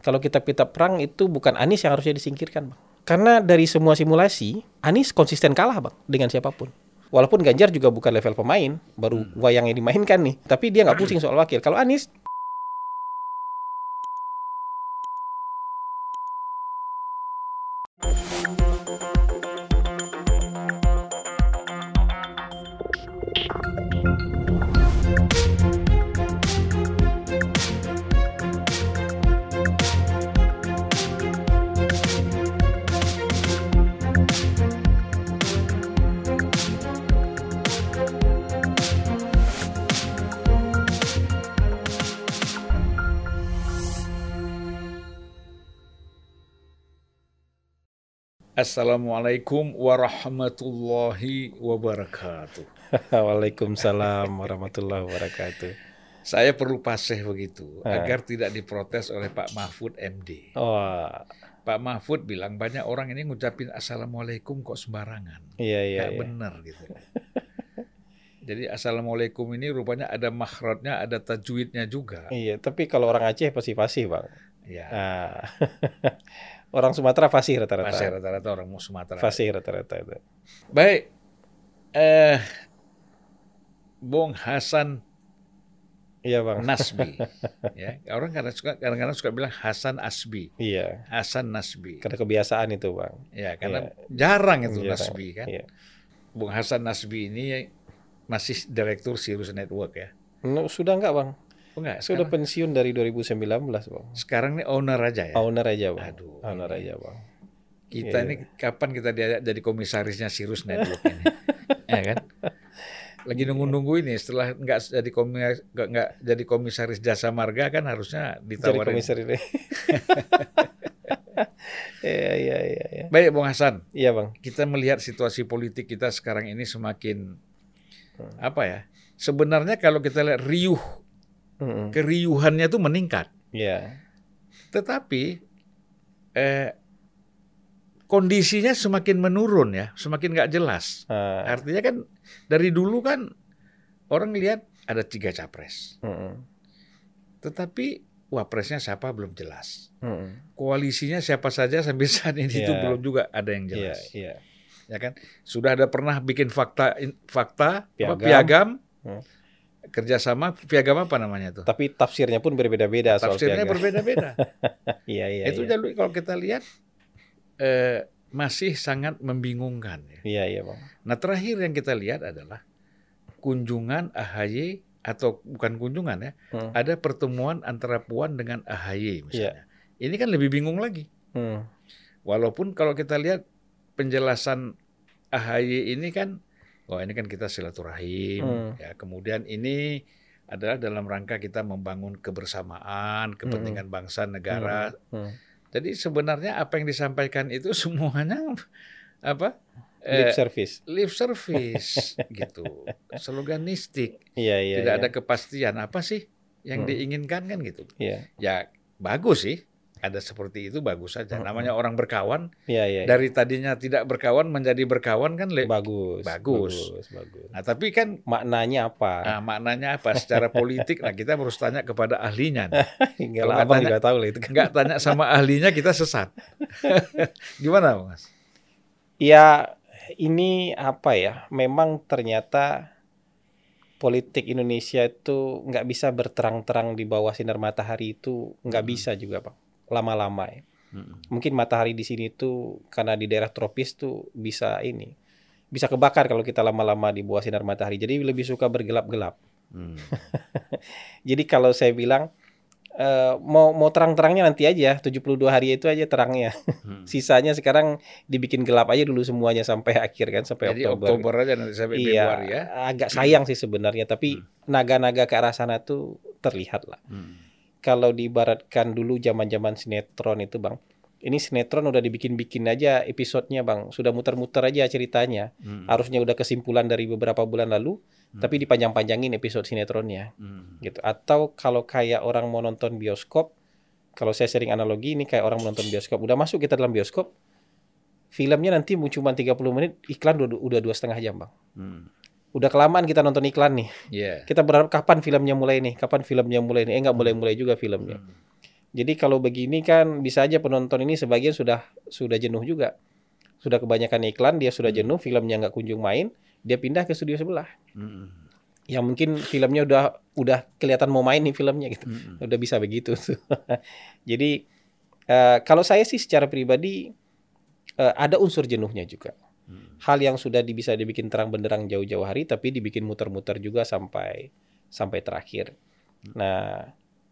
kalau kita pita perang itu bukan Anies yang harusnya disingkirkan, Bang. Karena dari semua simulasi, Anies konsisten kalah, Bang, dengan siapa pun. Walaupun Ganjar juga bukan level pemain, baru wayang yang dimainkan nih. Tapi dia nggak pusing soal wakil. Kalau Anies Assalamualaikum warahmatullahi wabarakatuh. Waalaikumsalam warahmatullahi wabarakatuh. Saya perlu paseh begitu Ah. agar tidak diprotes oleh Pak Mahfud MD. Oh, Pak Mahfud bilang banyak orang ini ngucapin assalamualaikum kok sembarangan. iya iya. Kayak iya. benar gitu. Jadi assalamualaikum ini rupanya ada makhrajnya, ada tajwidnya juga. Iya, tapi kalau orang Aceh pasti fasih, Bang. Ya, Ah. orang Sumatera fasih rata-rata. masih rata-rata orang Sumatera. Fasih rata-rata itu. Baik, eh, Bung Hasan Iya, Bang. Nasbi, ya orang kadang suka kadang-kadang suka bilang Hasan Asbi, Iya. Hasan Nasbi, Karena kebiasaan itu, Bang. ya karena jarang itu Iya, Nasbi kan. Iya. Bung Hasan Nasbi ini masih direktur Sirius Network ya. No, sudah enggak, Bang? Oh enggak, Sudah sekarang, pensiun dari 2019, Bang. sekarang ini owner aja ya. Owner aja, Bang. Aduh, Owner ini. aja, Bang. Kita Iya. ini kapan kita diajak jadi komisarisnya Sirius Network ini? ya kan? Lagi nunggu-nunggu ini setelah nggak jadi komisaris nggak, nggak jadi komisaris jasa marga kan harusnya Jadi ditawarin. komisaris ini. Iya, iya, iya, iya. Baik, Bung Hasan, Iya, Bang. kita melihat situasi politik kita sekarang ini semakin Hmm. apa ya? Sebenarnya kalau kita lihat riuh, Mm-mm. keriuhannya itu meningkat. Iya. Tetapi eh, kondisinya semakin menurun ya, semakin nggak jelas. Ah, Artinya kan dari dulu kan orang lihat ada tiga capres, mm-mm. tetapi wapresnya siapa belum jelas. Mm-mm. Koalisinya siapa saja sampai saat ini itu Iya. belum juga ada yang Iya, jelas. iya. Ya kan? Sudah ada pernah bikin fakta fakta apa, Piagam. piagam, Hmm. Kerjasama piagam apa namanya itu? Tapi tafsirnya pun berbeda-beda Tafsirnya berbeda-beda. Iya, iya. itu iya. jalur kalau kita lihat eh, masih sangat membingungkan. Ya. Iya, iya, Bang. Nah terakhir yang kita lihat adalah kunjungan AHY atau bukan kunjungan ya, Hmm. ada pertemuan antara Puan dengan AHY misalnya. Ini kan lebih bingung lagi. Hmm. Walaupun kalau kita lihat penjelasan AHY ini kan, wah ini kan kita silaturahim, Hmm. ya kemudian ini adalah dalam rangka kita membangun kebersamaan, kepentingan bangsa negara. Hmm. Jadi sebenarnya apa yang disampaikan itu semuanya apa? Lip Eh, service. lip service gitu, sloganistik, Iya, iya. tidak iya. ada kepastian apa sih yang Hmm. diinginkan kan gitu. Iya. Ya bagus sih, ada seperti itu bagus saja. Hmm. Namanya orang berkawan Iya, iya. iya. dari tadinya tidak berkawan menjadi berkawan kan. bagus. Bagus. Bagus, bagus. Nah tapi kan Maknanya apa? nah, maknanya apa secara politik? Nah kita harus tanya kepada ahlinya. nih. Hingga kalau lah nggak abang tanya- juga tahu lah itu kan. Nggak tanya sama ahlinya kita sesat. Gimana mas? Ya, ini apa ya? Memang ternyata politik Indonesia itu nggak bisa berterang-terang di bawah sinar matahari itu nggak bisa juga, Bang. Lama-lama ya. Mungkin matahari di sini tuh karena di daerah tropis tuh bisa ini. Bisa kebakar kalau kita lama-lama di bawah sinar matahari. Jadi lebih suka bergelap-gelap. Hmm. Jadi kalau saya bilang eh, mau mau terang-terangnya nanti aja 72 hari itu aja terangnya. Hmm. Sisanya sekarang dibikin gelap aja dulu semuanya sampai akhir kan sampai Jadi Oktober. Oktober aja nanti sampai iya, Februari ya. agak sayang sih sebenarnya, tapi Hmm. naga-naga ke arah sana tuh terlihat lah. Hmm. Kalau diibaratkan dulu zaman-zaman sinetron itu, Bang. Ini sinetron udah dibikin-bikin aja episodenya, Bang. Sudah muter-muter aja ceritanya. Hmm. Harusnya udah kesimpulan dari beberapa bulan lalu, Hmm. tapi dipanjang-panjangin episode sinetronnya Hmm. gitu. Atau kalau kayak orang mau nonton bioskop, kalau saya sering analogi ini kayak orang menonton bioskop, udah masuk kita dalam bioskop, filmnya nanti cuma 30 menit, iklan udah udah dua setengah jam bang. Hmm. Udah kelamaan kita nonton iklan nih. Iya. Kita berharap kapan filmnya mulai nih, kapan filmnya mulai nih. Eh nggak mulai-mulai juga filmnya. Hmm. Jadi kalau begini kan bisa aja penonton ini sebagian sudah sudah jenuh juga. Sudah kebanyakan iklan, dia sudah jenuh, filmnya nggak kunjung main, dia pindah ke studio sebelah. Mm-mm. Yang mungkin filmnya udah udah kelihatan mau main nih filmnya gitu. Mm-mm. Udah bisa begitu. Jadi eh, kalau saya sih secara pribadi eh, ada unsur jenuhnya juga. Hal yang sudah bisa dibikin terang benderang jauh-jauh hari tapi dibikin muter-muter juga sampai sampai terakhir. Nah,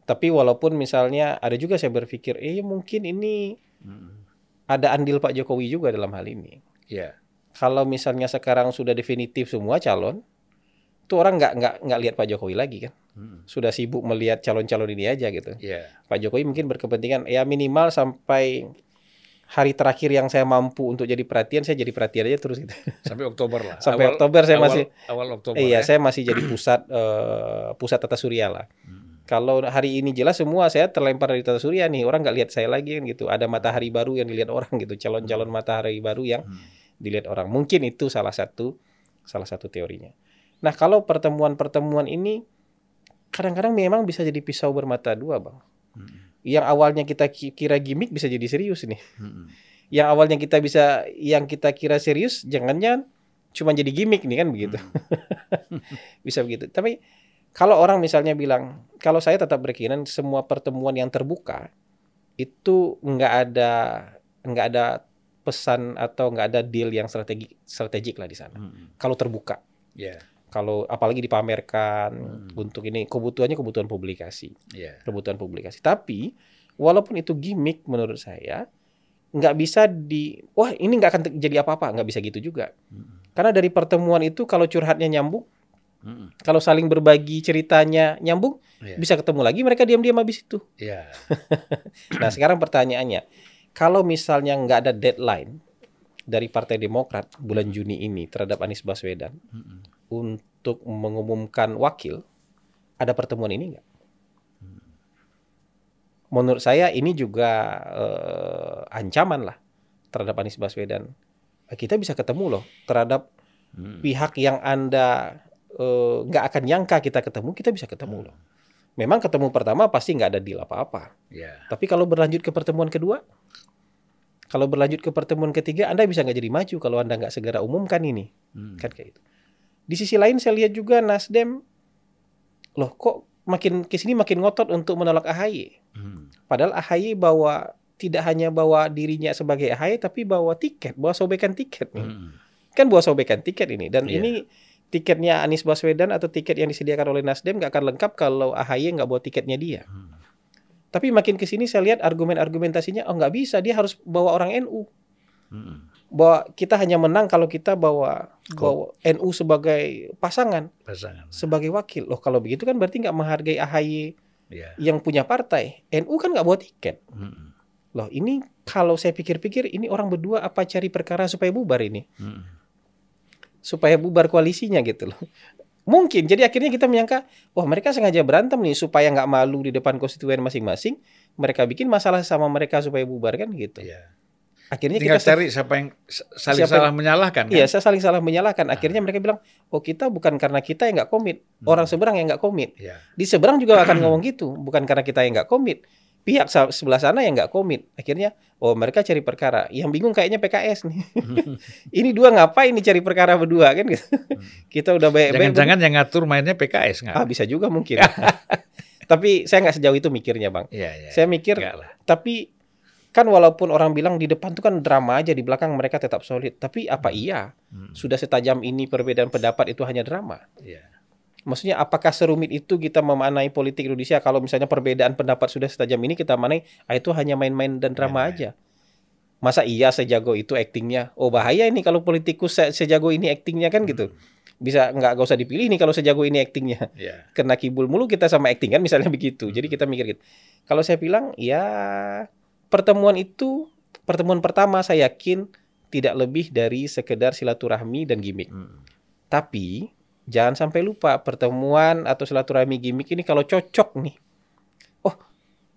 tapi walaupun misalnya ada juga saya berpikir, eh mungkin ini Mm-mm. ada andil Pak Jokowi juga dalam hal ini. Ya. Kalau misalnya sekarang sudah definitif semua calon, tuh orang nggak nggak nggak lihat Pak Jokowi lagi kan, Mm. sudah sibuk melihat calon-calon ini aja gitu. Ya. Pak Jokowi mungkin berkepentingan ya minimal sampai hari terakhir yang saya mampu untuk jadi perhatian, saya jadi perhatian aja terus gitu. Sampai Oktober lah. Sampai Oktober saya awal- masih- awal Oktober. iya, ya. saya masih jadi pusat eh, pusat tata surya lah. Mm. Kalau hari ini jelas semua saya terlempar dari tata surya nih, orang nggak lihat saya lagi kan gitu. Ada matahari baru yang dilihat orang gitu, calon-calon matahari baru yang Mm. dilihat orang. Mungkin itu salah satu salah satu teorinya. Nah, kalau pertemuan-pertemuan ini kadang-kadang memang bisa jadi pisau bermata dua, Bang. Mm. Yang awalnya kita ki- kira gimmick bisa jadi serius nih. Mm. Yang awalnya kita bisa yang kita kira serius jangan-jangan cuma jadi gimmick nih kan begitu. bisa begitu. Tapi kalau orang misalnya bilang, kalau saya tetap berkeyakinan semua pertemuan yang terbuka itu nggak ada nggak ada pesan atau nggak ada deal yang strategi strategik lah di sana. Mm. Kalau terbuka, Ya. Kalau apalagi dipamerkan Hmm. untuk ini kebutuhannya kebutuhan publikasi, Ya. kebutuhan publikasi. Tapi walaupun itu gimmick menurut saya nggak bisa di wah ini nggak akan terjadi apa-apa nggak bisa gitu juga Mm. karena dari pertemuan itu kalau curhatnya nyambung Mm. kalau saling berbagi ceritanya nyambung Ya. bisa ketemu lagi mereka diam-diam habis itu Ya. nah sekarang pertanyaannya kalau misalnya nggak ada deadline dari Partai Demokrat bulan Juni ini terhadap Anies Baswedan Mm. Untuk mengumumkan wakil ada pertemuan ini nggak? Menurut saya ini juga eh, ancaman lah terhadap Anies Baswedan. Kita bisa ketemu loh terhadap Mm. pihak yang anda eh, nggak akan nyangka kita ketemu kita bisa ketemu loh. Memang ketemu pertama pasti nggak ada deal apa-apa. Ya. tapi kalau berlanjut ke pertemuan kedua kalau berlanjut ke pertemuan ketiga anda bisa nggak jadi maju kalau anda nggak segera umumkan ini? Mm. kan kayak gitu di sisi lain saya lihat juga Nasdem loh kok makin ke sini makin ngotot untuk menolak AHY Mm. padahal AHY bawa tidak hanya bawa dirinya sebagai AHY tapi bawa tiket bawa sobekan tiket nih Mm. kan bawa sobekan tiket ini dan Iya. ini tiketnya Anies Baswedan atau tiket yang disediakan oleh Nasdem nggak akan lengkap kalau AHY nggak bawa tiketnya dia Mm. tapi makin ke sini saya lihat argumen-argumentasinya oh nggak bisa dia harus bawa orang NU Mm. Bahwa kita hanya menang kalau kita bawa bawa NU sebagai pasangan Pasangan. sebagai wakil loh kalau begitu kan berarti nggak menghargai AHY Ya. yang punya partai NU kan nggak bawa tiket Mm. loh ini kalau saya pikir-pikir ini orang berdua apa cari perkara supaya bubar ini Mm. supaya bubar koalisinya gitu loh mungkin jadi akhirnya kita menyangka wah mereka sengaja berantem nih supaya nggak malu di depan konstituen masing-masing mereka bikin masalah sama mereka supaya bubar kan gitu Ya. Akhirnya Tinggal kita cari siapa yang saling Siapa salah menyalahkan kan? Iya, saya saling salah menyalahkan. Akhirnya mereka bilang, oh kita bukan karena kita yang nggak komit, orang seberang yang nggak komit. Ya. Di seberang juga akan ngomong gitu, bukan karena kita yang nggak komit. Pihak sebelah sana yang nggak komit. Akhirnya, oh mereka cari perkara. Yang bingung kayaknya PKS nih. Ini dua ngapain nih cari perkara berdua kan? gitu. Kita udah baik-baik. Jangan-jangan yang ngatur mainnya PKS nggak? Ah bisa juga mungkin. Tapi saya nggak sejauh itu mikirnya bang. Iya, iya. Saya mikir, Nggak lah. tapi kan walaupun orang bilang di depan tuh kan drama aja, di belakang mereka tetap solid. Tapi apa iya? Hmm. Sudah setajam ini perbedaan pendapat itu hanya drama? Iya. Maksudnya apakah serumit itu kita memaknai politik Indonesia kalau misalnya perbedaan pendapat sudah setajam ini kita maknai ah, itu hanya main-main dan drama Main-main. aja. Masa iya sejago itu aktingnya? Oh bahaya ini kalau politikus se- sejago ini aktingnya kan gitu. Bisa nggak gak usah dipilih nih kalau sejago ini aktingnya. Iya. Kena kibul mulu kita sama acting kan misalnya begitu. Jadi kita mikir gitu. Kalau saya bilang ya pertemuan itu pertemuan pertama saya yakin tidak lebih dari sekedar silaturahmi dan gimmick. Hmm. Tapi jangan sampai lupa pertemuan atau silaturahmi gimmick ini kalau cocok nih. Oh,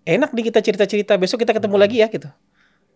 enak nih kita cerita-cerita besok kita ketemu lagi ya gitu.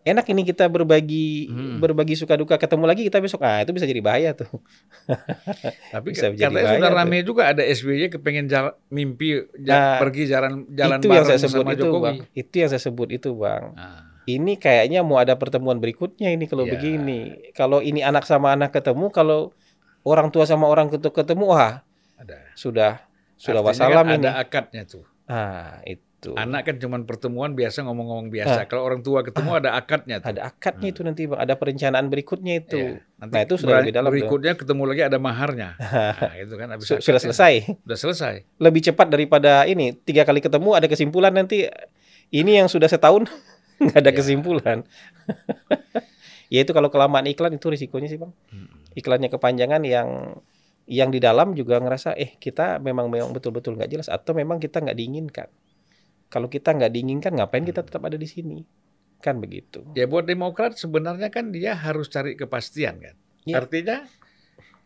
Enak ini kita berbagi Hmm. berbagi suka duka ketemu lagi kita besok ah itu bisa jadi bahaya tuh Tapi Bisa jadi katanya bahaya sudah tuh. rame juga ada SBY kepengen jala- mimpi Nah, pergi jalan jalan itu yang saya sebut sama itu Jokowi. bang itu yang saya sebut itu bang Nah, ini kayaknya mau ada pertemuan berikutnya ini kalau Ya. begini kalau ini anak sama anak ketemu kalau orang tua sama orang ketemu wah ada. sudah sudah Artinya wassalam kan ini Ada akadnya tuh. ah itu Anak kan cuma pertemuan biasa ngomong-ngomong biasa. Kalau orang tua ketemu ada akadnya tuh. Ah. ada akadnya itu nanti bang ada perencanaan berikutnya itu Iya. Nanti nah itu sudah lebih dalam tuh. Berikutnya ketemu lagi ada maharnya. Nah, itu kan habis sudah selesai Sudah selesai. lebih cepat daripada ini tiga kali ketemu ada kesimpulan nanti ini yang sudah setahun nggak ada Ya. kesimpulan ya itu kalau kelamaan iklan itu risikonya sih bang iklannya kepanjangan yang yang di dalam juga ngerasa eh kita memang memang betul-betul nggak jelas atau memang kita nggak diinginkan kalau kita nggak diinginkan ngapain kita tetap ada di sini kan begitu Ya buat Demokrat sebenarnya kan dia harus cari kepastian kan. Ya. Artinya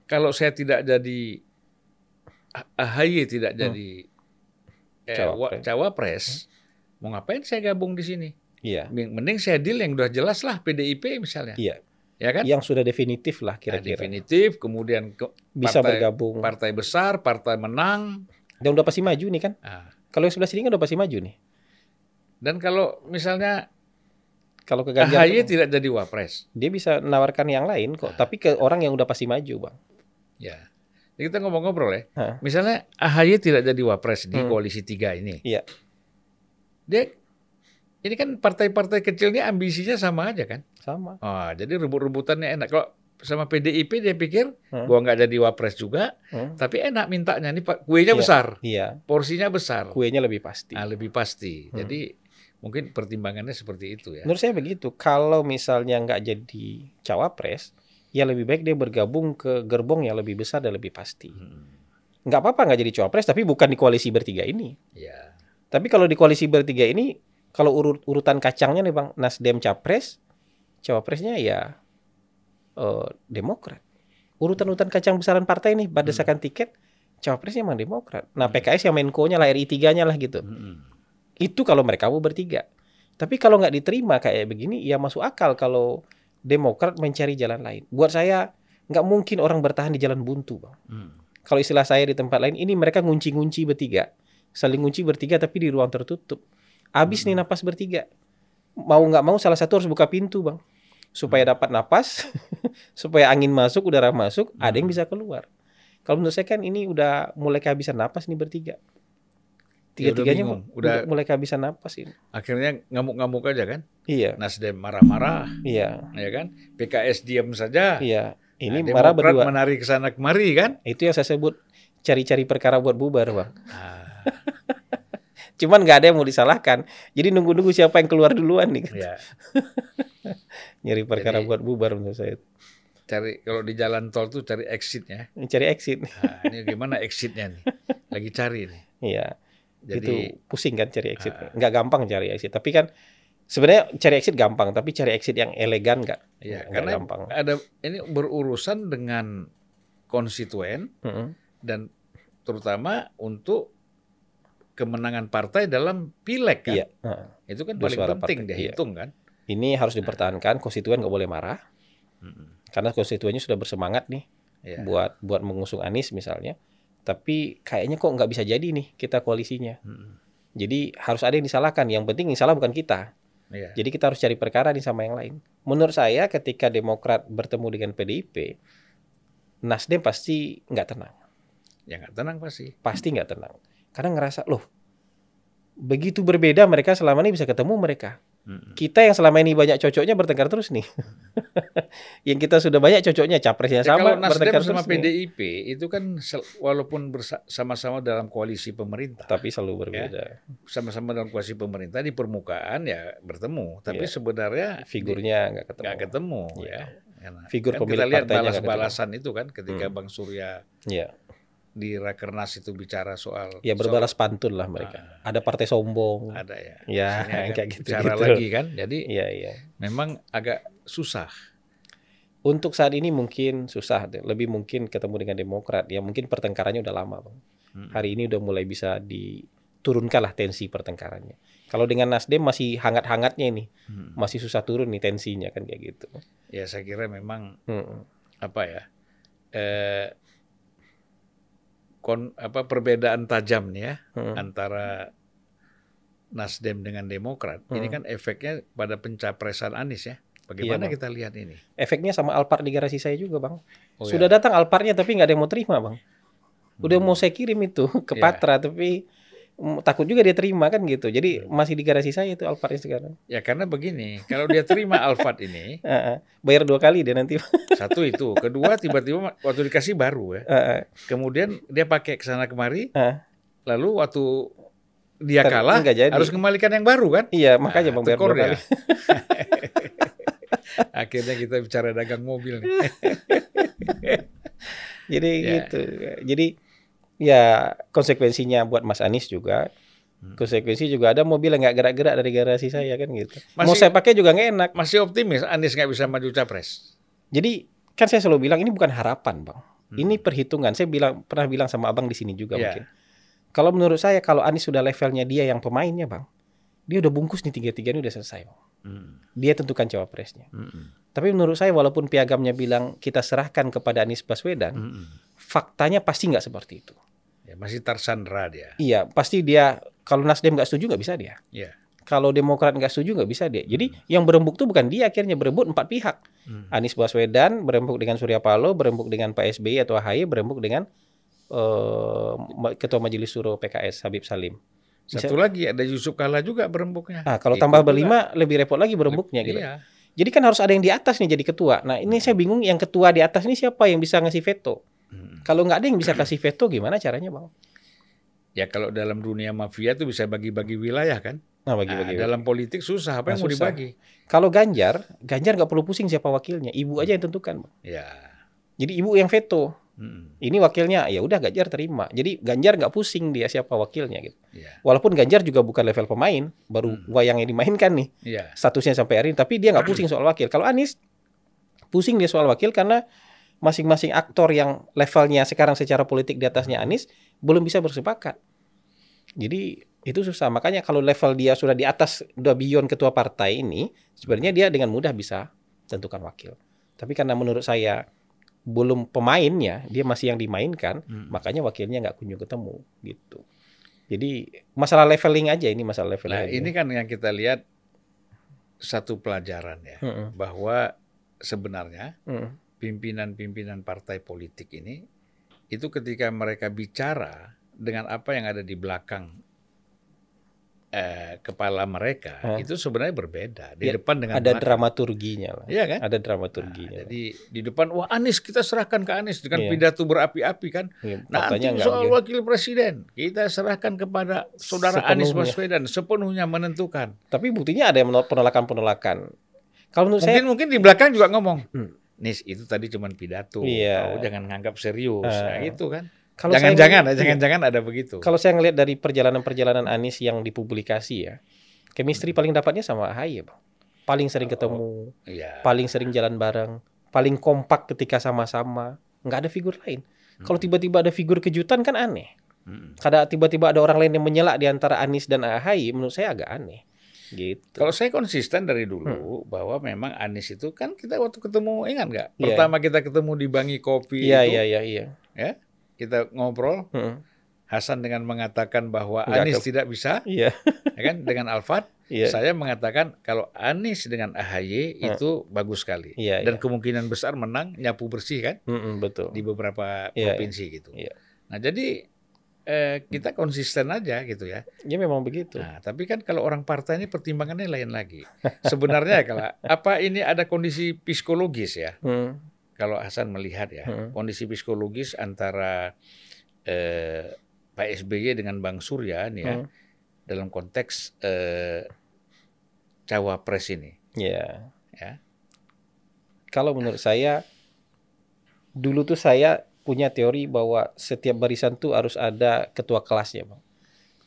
kalau saya tidak jadi A- AHY tidak Hmm. jadi eh, wa- Cawapres. cawapres, mau ngapain saya gabung di sini? iya Mending saya deal yang udah jelas lah PDIP misalnya. iya Ya kan? yang sudah definitif lah Nah, kira-kira definitif, kemudian ke bisa partai- bergabung partai besar, partai menang. dan udah pasti maju nih kan Nah, kalau yang sebelah sini kan udah pasti maju nih dan kalau misalnya kalau ke Ganjar AHY tidak jadi wapres, dia bisa menawarkan yang lain kok tapi ke orang yang udah pasti maju bang ya. Jadi kita ngobrol-ngobrol ya. Hah. Misalnya AHY tidak jadi wapres di Hmm. koalisi tiga ini. Iya. Dia ini kan partai-partai kecil ini ambisinya sama aja kan. sama Oh, jadi rebut-rebutannya enak. Kalau sama PDIP dia pikir Hmm. gua nggak jadi wapres juga, Hmm. tapi enak mintanya nih Pak kuenya Iya. besar, iya porsinya besar, kuenya lebih pasti Ah, lebih pasti. Hmm. Jadi mungkin pertimbangannya seperti itu ya. menurut saya begitu kalau misalnya nggak jadi cawapres ya lebih baik dia bergabung ke gerbong yang lebih besar dan lebih pasti Hmm. nggak apa-apa nggak jadi cawapres tapi bukan di koalisi bertiga ini Ya. tapi kalau di koalisi bertiga ini kalau urut urutan kacangnya nih bang Nasdem capres cawapresnya ya eh, Demokrat urutan-urutan kacang besaran partai nih berdasarkan tiket cawapresnya emang Demokrat nah PKS yang Menko-nya lah RI 3-nya lah gitu Hmm. Itu kalau mereka mau bertiga. Tapi kalau nggak diterima kayak begini, ya masuk akal kalau Demokrat mencari jalan lain. Buat saya nggak mungkin orang bertahan di jalan buntu, bang. Hmm. Kalau istilah saya di tempat lain, ini mereka ngunci-ngunci bertiga, saling ngunci bertiga tapi di ruang tertutup. Abis nih napas bertiga. Mau nggak mau salah satu harus buka pintu, bang, supaya dapat napas, supaya angin masuk, udara masuk, ada yang bisa keluar. Kalau menurut saya kan ini udah mulai kehabisan napas nih bertiga. Ya udah Tiga-tiganya bingung, udah udah- mulai kehabisan napas ini. Akhirnya ngamuk-ngamuk aja kan. Iya, Nasdem marah-marah, iya, ya kan. PKS diam saja. iya. Ini Nah, marah berdua. menari ke sana kemari kan. Itu yang saya sebut cari-cari perkara buat bubar, bang. Ah, Cuman nggak ada yang mau disalahkan. Jadi nunggu-nunggu siapa yang keluar duluan nih. ya. Nyari perkara Jadi- buat bubar menurut saya. Cari kalau di jalan tol tuh cari exitnya. Cari exit. Nah, ini gimana exitnya nih? Lagi cari nih. Iya. Jadi itu pusing kan cari exit. Ah. Nggak gampang cari exit. Tapi kan sebenarnya cari exit gampang. Tapi cari exit yang elegan nggak. ya nggak karena gampang. ada ini berurusan dengan konstituen Mm-mm. dan terutama untuk kemenangan partai dalam pileg kan. Iya. Heeh. Itu kan paling penting partai, iya. dihitung kan. Ini harus dipertahankan. Konstituen nggak boleh marah. Karena konstituennya sudah bersemangat nih. Ya. buat buat mengusung Anies misalnya. Tapi kayaknya kok nggak bisa jadi nih kita koalisinya. Mm-mm. Jadi harus ada yang disalahkan. Yang penting yang salah bukan kita. Iya. Jadi kita harus cari perkara nih sama yang lain. Menurut saya ketika Demokrat bertemu dengan PDIP, Nasdem pasti nggak tenang. Ya nggak tenang pasti. Pasti nggak tenang. Karena ngerasa loh begitu berbeda mereka selama ini bisa ketemu mereka. Kita yang selama ini banyak cocoknya bertengkar terus nih. yang kita sudah banyak cocoknya capresnya Ya, sama kalau Nasdem bertengkar sama terus nih. PDIP itu kan walaupun bersa- sama-sama dalam koalisi pemerintah, Tapi selalu berbeda. sama-sama dalam koalisi pemerintah di permukaan ya bertemu, tapi Iya. sebenarnya Figurnya nggak ketemu. nggak ketemu Iya. ya. Karena- Figur kan pemilik kita lihat balas-balasan itu kan ketika Hmm. Bang Surya Iya. Di Rakernas itu bicara soal Ya berbalas pantun lah mereka. Ada partai sombong. soal- ada ya. Ya, akan kayak gitu. bicara gitu. lagi kan. Jadi Iya, iya. memang agak susah. Untuk saat ini mungkin susah, lebih mungkin ketemu dengan Demokrat. Ya mungkin pertengkarannya udah lama, bang. Hmm. Hari ini udah mulai bisa turunkanlah tensi pertengkarannya. Kalau dengan Nasdem masih hangat-hangatnya ini, Hmm. masih susah turun nih tensinya kan kayak gitu. Ya saya kira memang Mm-mm. apa ya eh, kon apa perbedaan tajam nih ya Mm. antara Nasdem dengan Demokrat. Ini Hmm. kan efeknya pada pencapresan Anies ya. Bagaimana Iya, Bang. kita lihat ini? Efeknya sama Alphard di garasi saya juga bang. Oh, Sudah ya. datang Alphardnya tapi nggak ada yang mau terima bang. Udah mau saya kirim itu ke Iya. Patra tapi takut juga dia terima kan gitu. Jadi masih di garasi saya itu Alphardnya sekarang. Ya karena begini, kalau dia terima Alphard ini, ah. bayar dua kali dia nanti. satu itu, kedua tiba-tiba waktu dikasih baru ya. Ah. Kemudian dia pakai ke sana kemari, lalu waktu dia Ter- kalah jadi. harus kembalikan yang baru kan? Iya makanya bang bayar dua ya. kali. Akhirnya kita bicara dagang mobil nih. Jadi Ya. gitu. Jadi ya konsekuensinya buat Mas Anies juga. Hmm. Konsekuensi juga ada mobil yang nggak gerak-gerak dari garasi saya kan gitu. Mau Masih- saya pakai juga nggak enak. Masih optimis Anies nggak bisa maju capres. Jadi kan saya selalu bilang ini bukan harapan bang. Hmm. Ini perhitungan. Saya bilang pernah bilang sama abang di sini juga Iya. mungkin. Kalau menurut saya kalau Anies sudah levelnya dia yang pemainnya bang, dia udah bungkus nih tiga tiga ini udah selesai. Bang. Hmm. Dia tentukan cawapresnya. Hmm. Tapi menurut saya walaupun piagamnya bilang kita serahkan kepada Anies Baswedan, Hmm. faktanya pasti nggak seperti itu. Ya, masih tersandra dia. Iya, pasti dia kalau Nasdem nggak setuju nggak bisa dia. Ya. Kalau Demokrat nggak setuju nggak bisa dia. Jadi yang berembuk tuh bukan dia akhirnya berebut empat pihak. Hmm. Anies Baswedan berembuk dengan Surya Paloh, berembuk dengan Pak SBY atau AHY, berembuk dengan Ma- Ketua Majelis Suro PKS Habib Salim. Bisa- Satu lagi ada Yusuf Kala juga berembuknya. Ah, kalau Ikut tambah juga. berlima lebih repot lagi berembuknya gitu. Iya. Jadi kan harus ada yang di atas nih jadi ketua. Nah ini saya bingung yang ketua di atas ini siapa yang bisa ngasih veto? Hmm. Kalau nggak ada yang bisa kasih veto gimana caranya bang? Ya kalau dalam dunia mafia itu bisa bagi-bagi wilayah kan. Nah Nah, bagi-bagi. dalam politik susah apa Nah, yang mau susah. dibagi? Kalau Ganjar, Ganjar nggak perlu pusing siapa wakilnya, ibu aja yang tentukan. Bang. Ya. Jadi ibu yang veto. Hmm. Ini wakilnya, ya udah Ganjar terima. Jadi Ganjar nggak pusing dia siapa wakilnya gitu. Ya. Walaupun Ganjar juga bukan level pemain, baru Hmm. wayang yang dimainkan nih Ya. statusnya sampai hari ini. Tapi dia nggak pusing soal wakil. Kalau Anies pusing dia soal wakil karena masing-masing aktor yang levelnya sekarang secara politik di atasnya Anies belum bisa bersepakat. Jadi itu susah. Makanya kalau level dia sudah di atas, udah beyond ketua partai ini, sebenarnya dia dengan mudah bisa tentukan wakil. Tapi karena menurut saya belum pemainnya, dia masih yang dimainkan, Hmm. makanya wakilnya nggak kunjung ketemu gitu. Jadi masalah leveling aja ini masalah leveling. Nah, aja. ini kan yang kita lihat satu pelajaran ya Mm-mm. bahwa sebenarnya Mm. Pimpinan-pimpinan partai politik ini itu ketika mereka bicara dengan apa yang ada di belakang eh, kepala mereka Hah? itu sebenarnya berbeda di Ya, depan dengan ada belakang. dramaturginya lah. Iya kan? Ada Nah, dramaturginya. jadi di depan wah Anies kita serahkan ke Anies dengan Iya. pidato berapi-api kan. Iya, Nanti soal begitu. wakil presiden kita serahkan kepada saudara Anies Sepenuhnya. Baswedan sepenuhnya menentukan. Tapi buktinya ada yang menolak- penolakan-penolakan. Kalau menurut saya Mungkin mungkin di belakang juga ngomong. Hmm. Nis itu tadi cuma pidato. Iya. Kau jangan nganggap serius. Eh, Nah, itu kan. kalau saya Jangan-jangan, jangan-jangan ada begitu. Kalau saya ngelihat dari perjalanan-perjalanan Anies yang dipublikasi ya, chemistry paling dapatnya sama AHY, Bang. Paling sering ketemu, Iya. paling sering jalan bareng, paling kompak ketika sama-sama. Nggak ada figur lain. Kalau tiba-tiba ada figur kejutan kan aneh. Hmm. Kada tiba-tiba ada orang lain yang menyelak di antara Anies dan AHY, menurut saya agak aneh. Gitu. Kalau saya konsisten dari dulu Hmm. bahwa memang Anies itu kan kita waktu ketemu ingat nggak? Iya. Pertama kita ketemu di Bangi Kopi Iya, itu, iya, iya, iya. ya kita ngobrol. Heeh. Hasan dengan mengatakan bahwa Nggak Anies ke- tidak bisa, Iya. ya kan? Dengan Alfat, Iya. saya mengatakan kalau Anies dengan AHY Hmm. itu bagus sekali Iya, dan iya. kemungkinan besar menang nyapu bersih kan Mm-mm, betul. di beberapa Iya, provinsi gitu. Iya. Nah jadi eh, kita konsisten aja gitu ya. Ya memang begitu. Nah, tapi kan kalau orang partai ini pertimbangannya lain lagi. Sebenarnya kalau apa ini ada kondisi psikologis ya? Hmm. Kalau Hasan melihat ya, Hmm. kondisi psikologis antara eh, Pak SBY dengan Bang Surya nih ya, Hmm. dalam konteks eh, cawapres ini, Ya. ya. Kalau menurut saya dulu tuh saya punya teori bahwa setiap barisan tuh harus ada ketua kelasnya, Bang.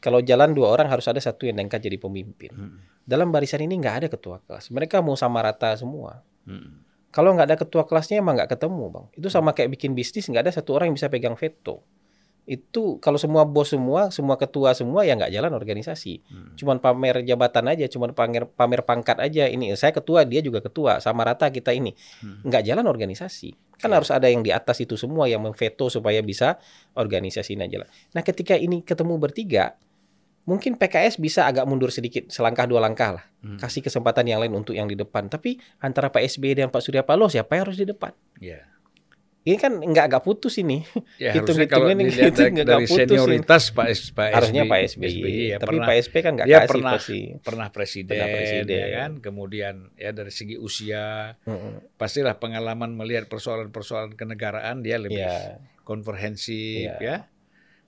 Kalau jalan dua orang harus ada satu yang diangkat jadi pemimpin. Hmm. Dalam barisan ini nggak ada ketua kelas. Mereka mau sama rata semua. Hmm. Kalau nggak ada ketua kelasnya emang nggak ketemu, Bang. Itu sama kayak bikin bisnis nggak ada satu orang yang bisa pegang veto. itu kalau semua bos semua, semua ketua semua ya nggak jalan organisasi. Hmm. Cuman pamer jabatan aja, cuman pamer pamer pangkat aja. Ini saya ketua, dia juga ketua, sama rata kita ini. Hmm. Nggak jalan organisasi. Kan Iya. harus ada yang di atas itu semua yang memveto supaya bisa organisasi ini jalan. Nah, ketika ini ketemu bertiga, mungkin PKS bisa agak mundur sedikit, selangkah dua langkah lah. Hmm. Kasih kesempatan yang lain untuk yang di depan. Tapi antara Pak SBY dan Pak Surya Paloh siapa yang harus di depan? Ya. Ini kan nggak agak putus ini. Ya, Hitung- harusnya kalau hitungin dilihat itu dari, nggak dari putus ini. senioritas Pak, S, Pak Harusnya SBY, Pak SBY. ya, Tapi pernah, Pak SBY kan nggak dia kasih pernah pasti. pernah presiden, Pernah presiden. ya kan kemudian ya dari segi usia Mm-mm. pastilah pengalaman melihat persoalan-persoalan kenegaraan dia lebih Iya. komprehensif Iya. ya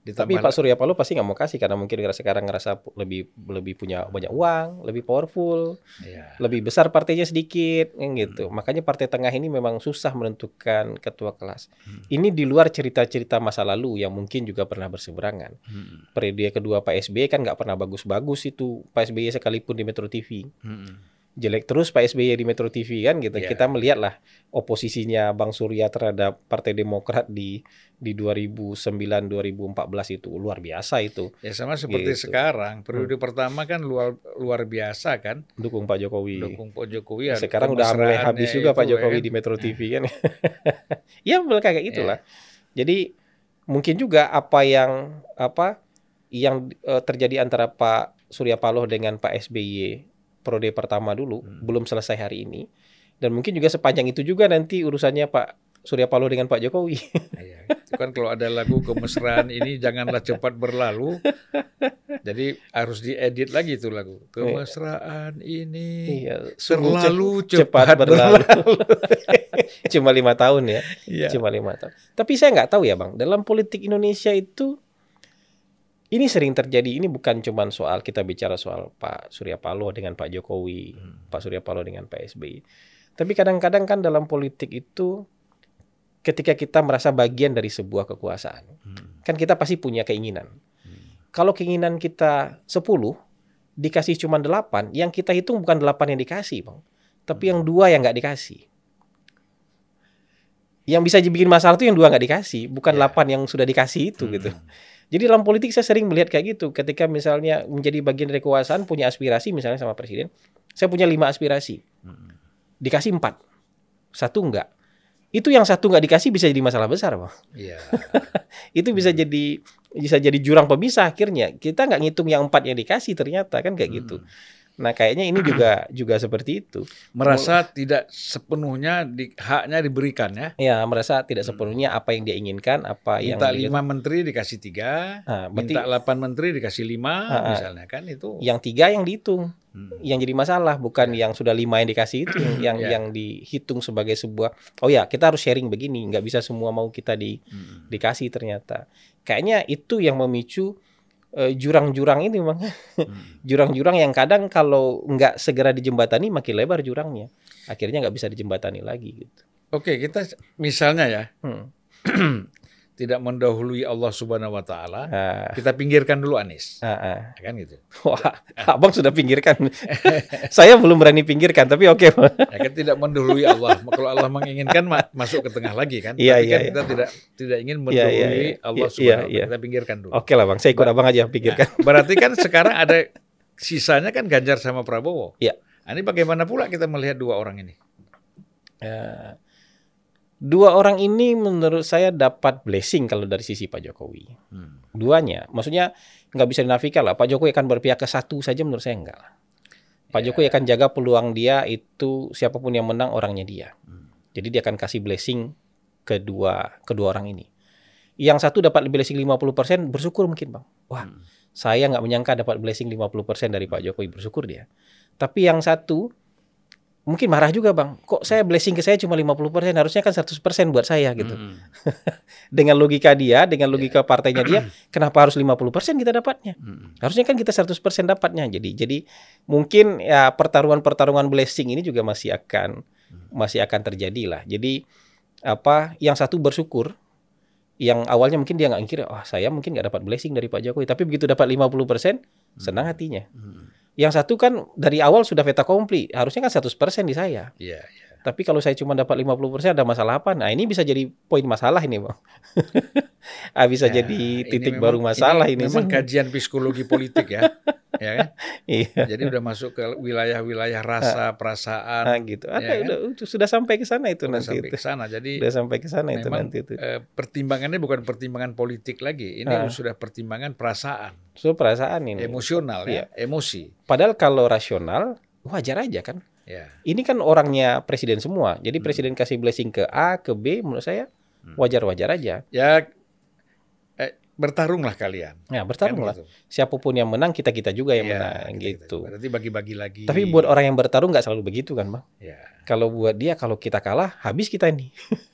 Tapi Pak Surya Paloh pasti nggak mau kasih karena mungkin ngerasa- sekarang ngerasa lebih lebih punya banyak uang, lebih powerful, ya, lebih besar partainya sedikit, kan Hmm. gitu. Makanya partai tengah ini memang susah menentukan ketua kelas. Hmm. Ini di luar cerita-cerita masa lalu yang mungkin juga pernah berseberangan. hmm, Periode kedua Pak SBY kan nggak pernah bagus-bagus itu Pak SBY sekalipun di Metro TV. hmm, jelek terus Pak SBY di Metro TV kan gitu. Iya. Kita melihat lah oposisinya Bang Surya terhadap Partai Demokrat di di 2009 2014 itu luar biasa itu ya sama seperti Gitu. sekarang periode pertama kan luar luar biasa kan dukung Pak Jokowi. dukung Pak Jokowi ya, Sekarang udah mulai habis juga Pak ya Jokowi kan. di Metro TV kan. ya kayak gitulah. Jadi mungkin juga apa yang apa yang eh, terjadi antara Pak Surya Paloh dengan Pak SBY periode pertama dulu Hmm. belum selesai hari ini dan mungkin juga sepanjang itu juga nanti urusannya Pak Surya Paloh dengan Pak Jokowi. Iya, itu kan kalau ada lagu kemesraan ini janganlah cepat berlalu. Jadi harus diedit lagi tuh lagu. Kemesraan ini iya, terlalu cep- cepat, berlalu. Cuma lima tahun ya. Iya. Cuma lima tahun. Tapi saya nggak tahu ya bang. Dalam politik Indonesia itu ini sering terjadi. Ini bukan cuma soal kita bicara soal Pak Surya Paloh dengan Pak Jokowi, Hmm. Pak Surya Paloh dengan Pak SBY. Tapi kadang-kadang kan dalam politik itu ketika kita merasa bagian dari sebuah kekuasaan, Hmm. kan kita pasti punya keinginan. Kalau keinginan kita 10 dikasih cuma 8, yang kita hitung bukan 8 yang dikasih, Bang. Tapi yang dua yang nggak dikasih. Yang bisa bikin masalah itu yang dua nggak dikasih, bukan Ya. 8 yang sudah dikasih itu gitu. Hmm. Jadi dalam politik saya sering melihat kayak gitu. Ketika misalnya menjadi bagian dari kekuasaan punya aspirasi misalnya sama presiden, saya punya lima aspirasi, Hmm. dikasih empat, satu enggak. Itu yang satu nggak dikasih bisa jadi masalah besar, bang. Iya. Itu bisa jadi bisa jadi jurang pemisah akhirnya. Kita nggak ngitung yang empat yang dikasih ternyata kan kayak gitu. Hmm. Nah kayaknya ini juga juga seperti itu. Merasa tidak sepenuhnya di, haknya diberikan ya. Ya merasa tidak sepenuhnya apa yang dia inginkan, apa yang Minta lima menteri dikasih tiga, Ah, berarti minta delapan menteri dikasih lima, Ah, ah. misalnya kan itu. yang tiga yang dihitung. Hmm. yang jadi masalah bukan yang sudah lima yang dikasih itu yang yang, Ya. yang dihitung sebagai sebuah oh ya kita harus sharing begini nggak bisa semua mau kita di Hmm. dikasih ternyata kayaknya itu yang memicu jurang-jurang ini bang Hmm. jurang-jurang yang kadang kalau nggak segera dijembatani makin lebar jurangnya akhirnya nggak bisa dijembatani lagi gitu Oke, kita misalnya ya hmm. tidak mendahului Allah Subhanahu wa taala, ah, kita pinggirkan dulu Anies. ah, ah. Kan gitu. wah abang sudah pinggirkan saya belum berani pinggirkan tapi oke Ya kan tidak mendahului Allah. Kalau Allah menginginkan ma- masuk ke tengah lagi kan. Iya, Tapi iya, kan iya. kita tidak tidak ingin Iya, mendahului iya, iya. Allah Iya, Subhanahu wa iya. taala. Kita pinggirkan dulu. oke lah bang saya ikut abang aja pinggirkan Nah, berarti kan sekarang ada sisanya kan Ganjar sama Prabowo. Iya. Nah, Ini bagaimana pula kita melihat dua orang ini? Ya, dua orang ini menurut saya dapat blessing kalau dari sisi Pak Jokowi. Hmm. Duanya, maksudnya nggak bisa dinafikan lah. Pak Jokowi akan berpihak ke satu saja menurut saya enggak lah. Pak Ya. Jokowi akan jaga peluang dia itu siapa pun yang menang orangnya dia. Hmm. Jadi dia akan kasih blessing kedua kedua orang ini. Yang satu dapat blessing 50% bersyukur mungkin bang. Wah, Hmm. saya nggak menyangka dapat blessing 50% dari Pak Jokowi bersyukur dia. Tapi yang satu mungkin marah juga bang. Kok saya blessing ke saya cuma 50% harusnya kan 100% buat saya gitu. Hmm. Dengan logika dia, dengan logika partainya dia, kenapa harus 50% kita dapatnya? Hmm. Harusnya kan kita 100% dapatnya. Jadi jadi mungkin ya pertarungan-pertarungan blessing ini juga masih akan masih akan terjadi lah. Jadi apa yang satu bersyukur yang awalnya mungkin dia nggak mikir, oh saya mungkin nggak dapat blessing dari Pak Jokowi, tapi begitu dapat 50% senang hatinya. Hmm. Yang satu kan dari awal sudah veta kompli, harusnya kan 100% di saya. Iya, iya. Tapi kalau saya cuma dapat 50% ada masalah apa? Nah, ini bisa jadi poin masalah ini, Bang. ah, bisa Ya, jadi ini titik memang- baru masalah ini. Memang kajian psikologi politik ya, ya kan? Iya. Jadi udah masuk ke wilayah-wilayah rasa, perasaan, Ah, gitu. Ada Ya kan? udah udah- sudah sampai ke sana itu udah nanti sampai itu. ke sana. Jadi Sudah sampai ke sana itu nanti itu. eh, pertimbangannya bukan pertimbangan politik lagi. Ini Ah. sudah pertimbangan perasaan, So perasaan ini. emosional Iya. ya, emosi. Padahal kalau rasional wajar aja kan. Ya. Ini kan orangnya presiden semua. Jadi Hmm. presiden kasih blessing ke A, ke B menurut saya Hmm. wajar-wajar aja. Ya eh, bertarunglah kalian. Ya, bertarung Kan gitu. Siapa pun yang menang, kita-kita juga yang Iya, menang kita- gitu. kita- Berarti bagi-bagi lagi. Tapi buat orang yang bertarung nggak selalu begitu kan, Bang? ya. Kalau buat dia kalau kita kalah, habis kita ini.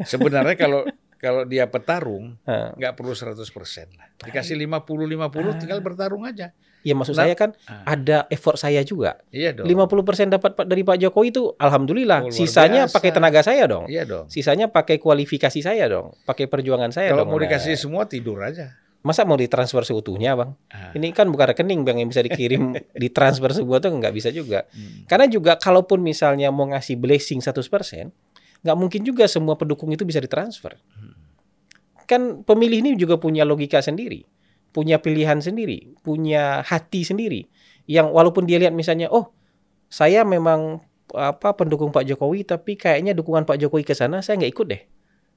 Sebenarnya kalau kalau dia petarung Ah. nggak perlu 100% lah. Dikasih 50-50 tinggal bertarung aja. Ya maksud Nah, saya kan ah. ada effort saya juga. Iya dong. 50% dapat dari Pak Jokowi itu alhamdulillah. Oh, Sisanya biasa. pakai tenaga saya dong. Iya dong. Sisanya pakai kualifikasi saya dong, pakai perjuangan saya Kalau dong. mau Nah, dikasih semua tidur aja. masa mau ditransfer seutuhnya, Bang? Ah. Ini kan bukan rekening, Bang, yang bisa dikirim ditransfer sebuah tuh nggak bisa juga. Hmm. Karena juga kalaupun misalnya mau ngasih blessing 100%, nggak mungkin juga semua pendukung itu bisa ditransfer. Kan pemilih ini juga punya logika sendiri, punya pilihan sendiri, punya hati sendiri. Yang walaupun dia lihat misalnya, oh saya memang apa pendukung Pak Jokowi, tapi kayaknya dukungan Pak Jokowi ke sana saya nggak ikut deh.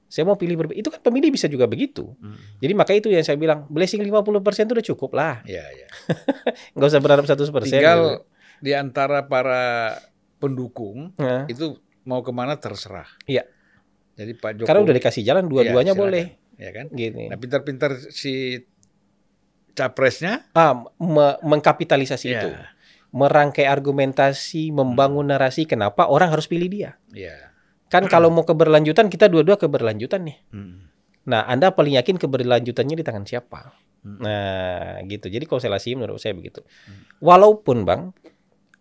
Saya mau pilih berbeda. Itu kan pemilih bisa juga begitu. Hmm. Jadi maka itu yang saya bilang, blessing 50% itu udah cukup lah. Iya, iya. Nggak usah berharap 100%. Tinggal gitu. di antara para pendukung Nah, itu mau ke mana terserah. Iya. Jadi Pak Jokowi karena udah dikasih jalan dua-duanya Iya, silakan. boleh. ya kan? Gini. Nah, pintar-pintar si capresnya Ah, me- mengkapitalisasi Iya. itu. Merangkai argumentasi, membangun narasi kenapa orang harus pilih dia. ya. Kan kalau mau keberlanjutan kita dua-dua keberlanjutan nih. Hmm. Nah, Anda paling yakin keberlanjutannya di tangan siapa? Hmm. Nah, gitu. Jadi konstelasi menurut saya begitu. Walaupun, Bang,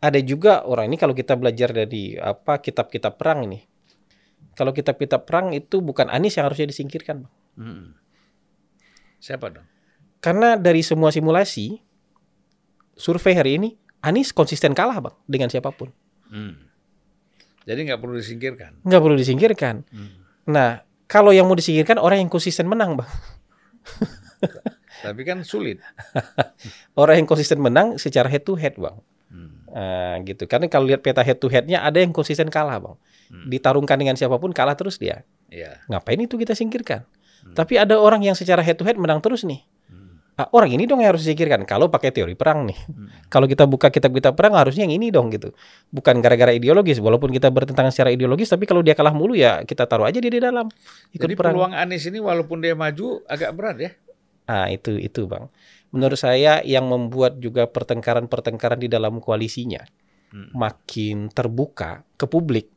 ada juga orang ini kalau kita belajar dari apa kitab-kitab perang ini. Kalau kitab-kitab perang itu bukan Anies yang harusnya disingkirkan, Bang. Hmm. Siapa dong? Karena dari semua simulasi survei hari ini Anies konsisten kalah, Bang, dengan siapa pun. Hmm. Jadi nggak perlu disingkirkan. Nggak perlu disingkirkan. Hmm. Nah, kalau yang mau disingkirkan orang yang konsisten menang, Bang. Tapi kan sulit. Orang yang konsisten menang secara head to head, Bang. Hmm. Nah, gitu. Karena kalau lihat peta head to headnya ada yang konsisten kalah, bang. Hmm. Ditarungkan dengan siapa pun kalah terus dia. Ya. Ngapain itu kita singkirkan? Hmm. Tapi ada orang yang secara head to head menang terus nih. Ah, orang ini dong yang harus disingkirkan. Kalau pakai teori perang nih. Hmm. Kalau kita buka kitab-kitab perang harusnya yang ini dong gitu. Bukan gara-gara ideologis. Walaupun kita bertentangan secara ideologis, tapi kalau dia kalah mulu ya kita taruh aja dia di dalam. Ikut Jadi perang. peluang Anies ini walaupun dia maju agak berat ya. Ah, itu itu bang. Menurut saya yang membuat juga pertengkaran-pertengkaran di dalam koalisinya Hmm. makin terbuka ke publik.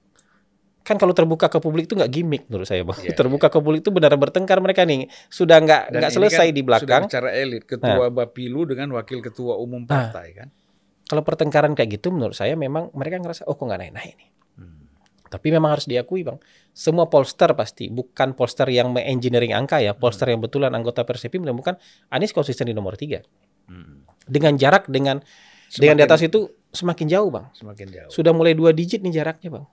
Kan kalau terbuka ke publik itu nggak gimmick menurut saya bang. Iya, terbuka ke publik itu benar bertengkar mereka nih. Sudah nggak nggak selesai kan di Sudah belakang. bicara elit, ketua Bapilu dengan wakil ketua umum partai kan. Kalau pertengkaran kayak gitu menurut saya memang mereka ngerasa oh kok nggak naik-naik nih. Hmm. Tapi memang harus diakui bang. Semua polster pasti bukan polster yang engineering angka ya. Polster yang betulan anggota Persepi menemukan Anies konsisten di nomor tiga. Hmm. Dengan jarak dengan dengan di atas itu semakin jauh bang. semakin jauh. sudah mulai dua digit nih jaraknya bang.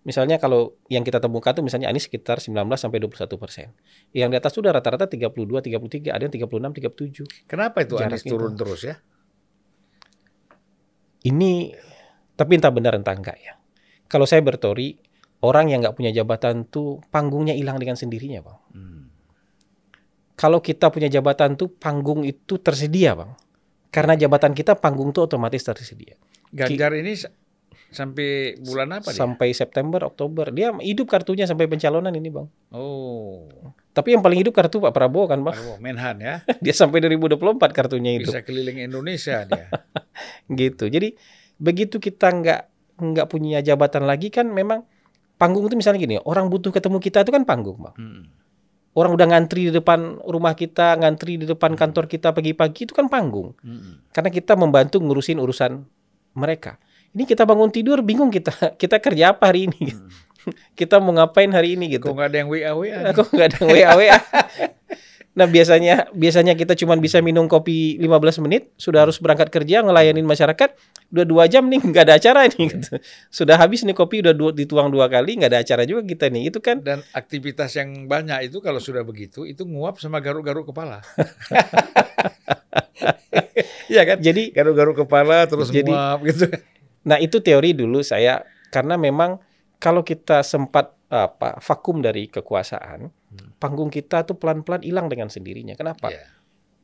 Misalnya kalau yang kita temukan tuh misalnya Anies sekitar 19 sampai 21 persen. Yang di atas sudah rata-rata 32, 33, ada yang 36, 37. Kenapa itu Jarak Anies itu. turun terus ya? Ini tapi entah benar entah enggak ya. Kalau saya berteori orang yang nggak punya jabatan tuh panggungnya hilang dengan sendirinya bang. Hmm. Kalau kita punya jabatan tuh panggung itu tersedia bang. Karena jabatan kita panggung tuh otomatis tersedia. Ganjar ini sa- sampai bulan apa dia? Sampai September, Oktober dia hidup kartunya sampai pencalonan ini bang. Oh, Tapi yang paling hidup kartu Pak Prabowo kan bang. Prabowo, Menhan ya. Dia sampai 2024 kartunya hidup. Bisa keliling Indonesia dia. Gitu. Jadi begitu kita nggak nggak punya jabatan lagi kan memang panggung itu misalnya gini, orang butuh ketemu kita itu kan panggung, Bang. Hmm. Orang udah ngantri di depan rumah kita, ngantri di depan kantor kita pagi-pagi itu kan panggung. Hmm. Karena kita membantu ngurusin urusan mereka. Ini kita bangun tidur bingung kita kita kerja apa hari ini. kita mau ngapain hari ini Kok gitu. nggak ada yang WA WA? Aku nggak ada WA WA. Nah biasanya biasanya kita cuma bisa minum kopi 15 menit, sudah harus berangkat kerja ngelayanin masyarakat, udah dua jam nih nggak ada acara nih. Gitu. Sudah habis nih kopi udah dua, dituang dua kali nggak ada acara juga kita nih. Itu kan Dan aktivitas yang banyak itu kalau sudah begitu itu nguap sama garuk-garuk kepala. Iya kan? jadi Garuk-garuk kepala terus Jadi- nguap gitu. Nah, itu teori dulu saya karena memang kalau kita sempat apa vakum dari kekuasaan, panggung kita tuh pelan-pelan hilang dengan sendirinya. Kenapa? Iya.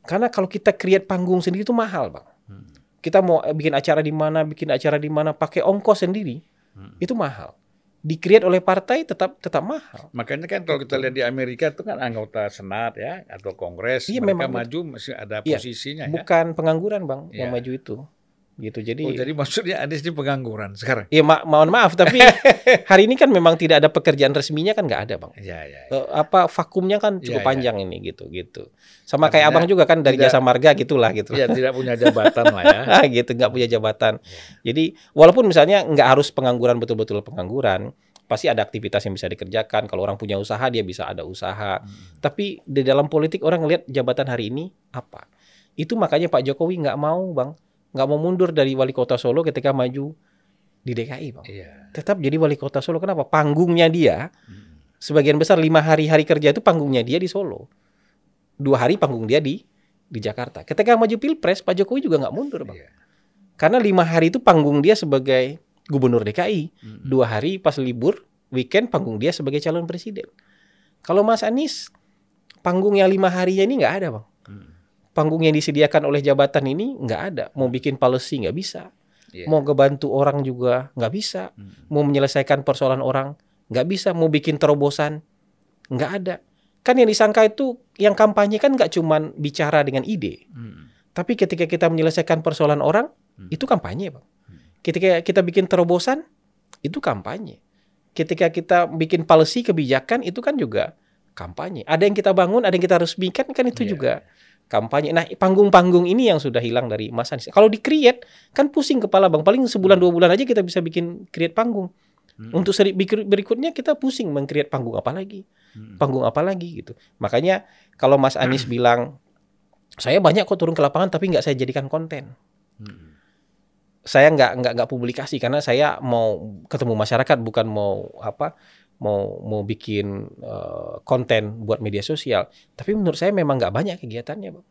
Karena kalau kita create panggung sendiri itu mahal, Bang. Kita mau eh, bikin acara di mana, bikin acara di mana pakai ongkos sendiri, itu mahal. Di-create oleh partai tetap tetap mahal. Makanya kan kalau kita lihat di Amerika itu kan anggota senat ya atau kongres Iya, mereka memang maju masih ada Iya, posisinya ya. Bukan pengangguran, Bang, yang Iya. maju itu. Gitu. Jadi Oh, jadi maksudnya Anies ini pengangguran sekarang. Ya ma mohon maaf tapi hari ini kan memang tidak ada pekerjaan resminya kan nggak ada bang. Iya, iya. Eh, apa vakumnya kan cukup Iya, iya. panjang ini gitu gitu. Sama kayak Artinya abang juga kan dari tidak- jasa marga gitulah gitu. Iya, tidak punya jabatan lah ya. gitu nggak punya jabatan. Jadi walaupun misalnya nggak harus pengangguran betul-betul pengangguran, pasti ada aktivitas yang bisa dikerjakan. Kalau orang punya usaha dia bisa ada usaha. Tapi di dalam politik orang ngelihat jabatan hari ini apa? Itu makanya Pak Jokowi nggak mau bang, nggak mau mundur dari wali kota Solo ketika maju di DKI bang. Iya. Tetap jadi wali kota Solo. Kenapa? Panggungnya dia sebagian besar lima hari hari kerja itu panggungnya dia di Solo. Dua hari panggung dia di di Jakarta. Ketika maju pilpres, Pak Jokowi juga nggak mundur bang. Iya. Karena lima hari itu panggung dia sebagai gubernur DKI. Mm. Dua hari pas libur, weekend panggung dia sebagai calon presiden. Kalau Mas Anies, panggung yang lima harinya ini nggak ada bang. Panggung yang disediakan oleh jabatan ini nggak ada. Mau bikin policy nggak bisa. Iya. Mau ngebantu orang juga nggak bisa. Mm. Mau menyelesaikan persoalan orang nggak bisa. Mau bikin terobosan nggak ada. Kan yang disangka itu yang kampanye kan nggak cuman bicara dengan ide. Mm. Tapi ketika kita menyelesaikan persoalan orang, Hmm. itu kampanye, Bang. Ketika kita bikin terobosan, itu kampanye. Ketika kita bikin policy kebijakan, itu kan juga kampanye. Ada yang kita bangun, ada yang kita resmikan, kan itu Iya. juga kampanye. Nah, panggung-panggung ini yang sudah hilang dari Mas Anies. Kalau di-create, kan pusing kepala, Bang. Paling sebulan dua bulan aja kita bisa bikin create panggung. Hmm. Untuk seri berikut- berikutnya kita pusing meng-create panggung apa lagi? Hmm. Panggung apa lagi gitu. Makanya kalau Mas Anies bilang saya banyak kok turun ke lapangan tapi nggak saya jadikan konten. Mm. Saya nggak nggak nggak publikasi karena saya mau ketemu masyarakat bukan mau apa mau mau bikin eh, konten buat media sosial. Tapi menurut saya memang nggak banyak kegiatannya, Bang.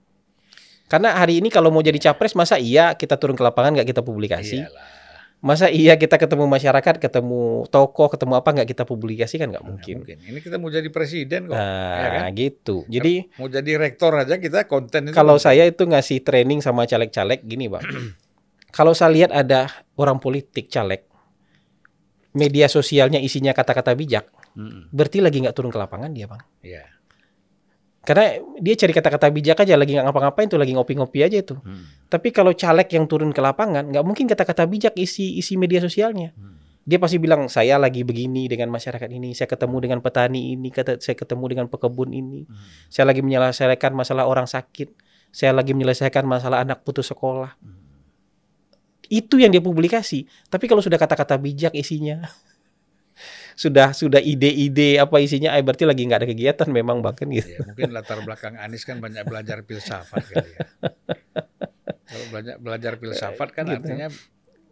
Karena hari ini kalau mau jadi capres masa iya kita turun ke lapangan nggak kita publikasi? Iyalah. Masa iya kita ketemu masyarakat, ketemu tokoh, ketemu apa nggak kita publikasi kan nggak mungkin. mungkin. Ini kita mau jadi presiden kok. Nah, ya kan? gitu. Jadi Mau jadi rektor aja kita konten itu. kalau saya itu ngasih training sama caleg-caleg gini, Bang. kalau saya lihat ada orang politik caleg, media sosialnya isinya kata-kata bijak, Mm-mm. berarti lagi nggak turun ke lapangan dia, Bang. Iya. Karena dia cari kata-kata bijak aja, lagi nggak ngapa-ngapain tuh, lagi ngopi-ngopi aja itu. Mm. Tapi kalau caleg yang turun ke lapangan, nggak mungkin kata-kata bijak isi isi media sosialnya. Hmm. Dia pasti bilang saya lagi begini dengan masyarakat ini, saya ketemu dengan petani ini, kata saya ketemu dengan pekebun ini, Hmm. saya lagi menyelesaikan masalah orang sakit, saya lagi menyelesaikan masalah anak putus sekolah. Itu yang dia publikasi. Tapi kalau sudah kata-kata bijak isinya, sudah sudah ide-ide apa isinya, eh, berarti lagi nggak ada kegiatan memang bahkan gitu. Ya, mungkin latar belakang Anies kan banyak belajar filsafat kali ya. Kalau banyak belajar filsafat kan Gitu. artinya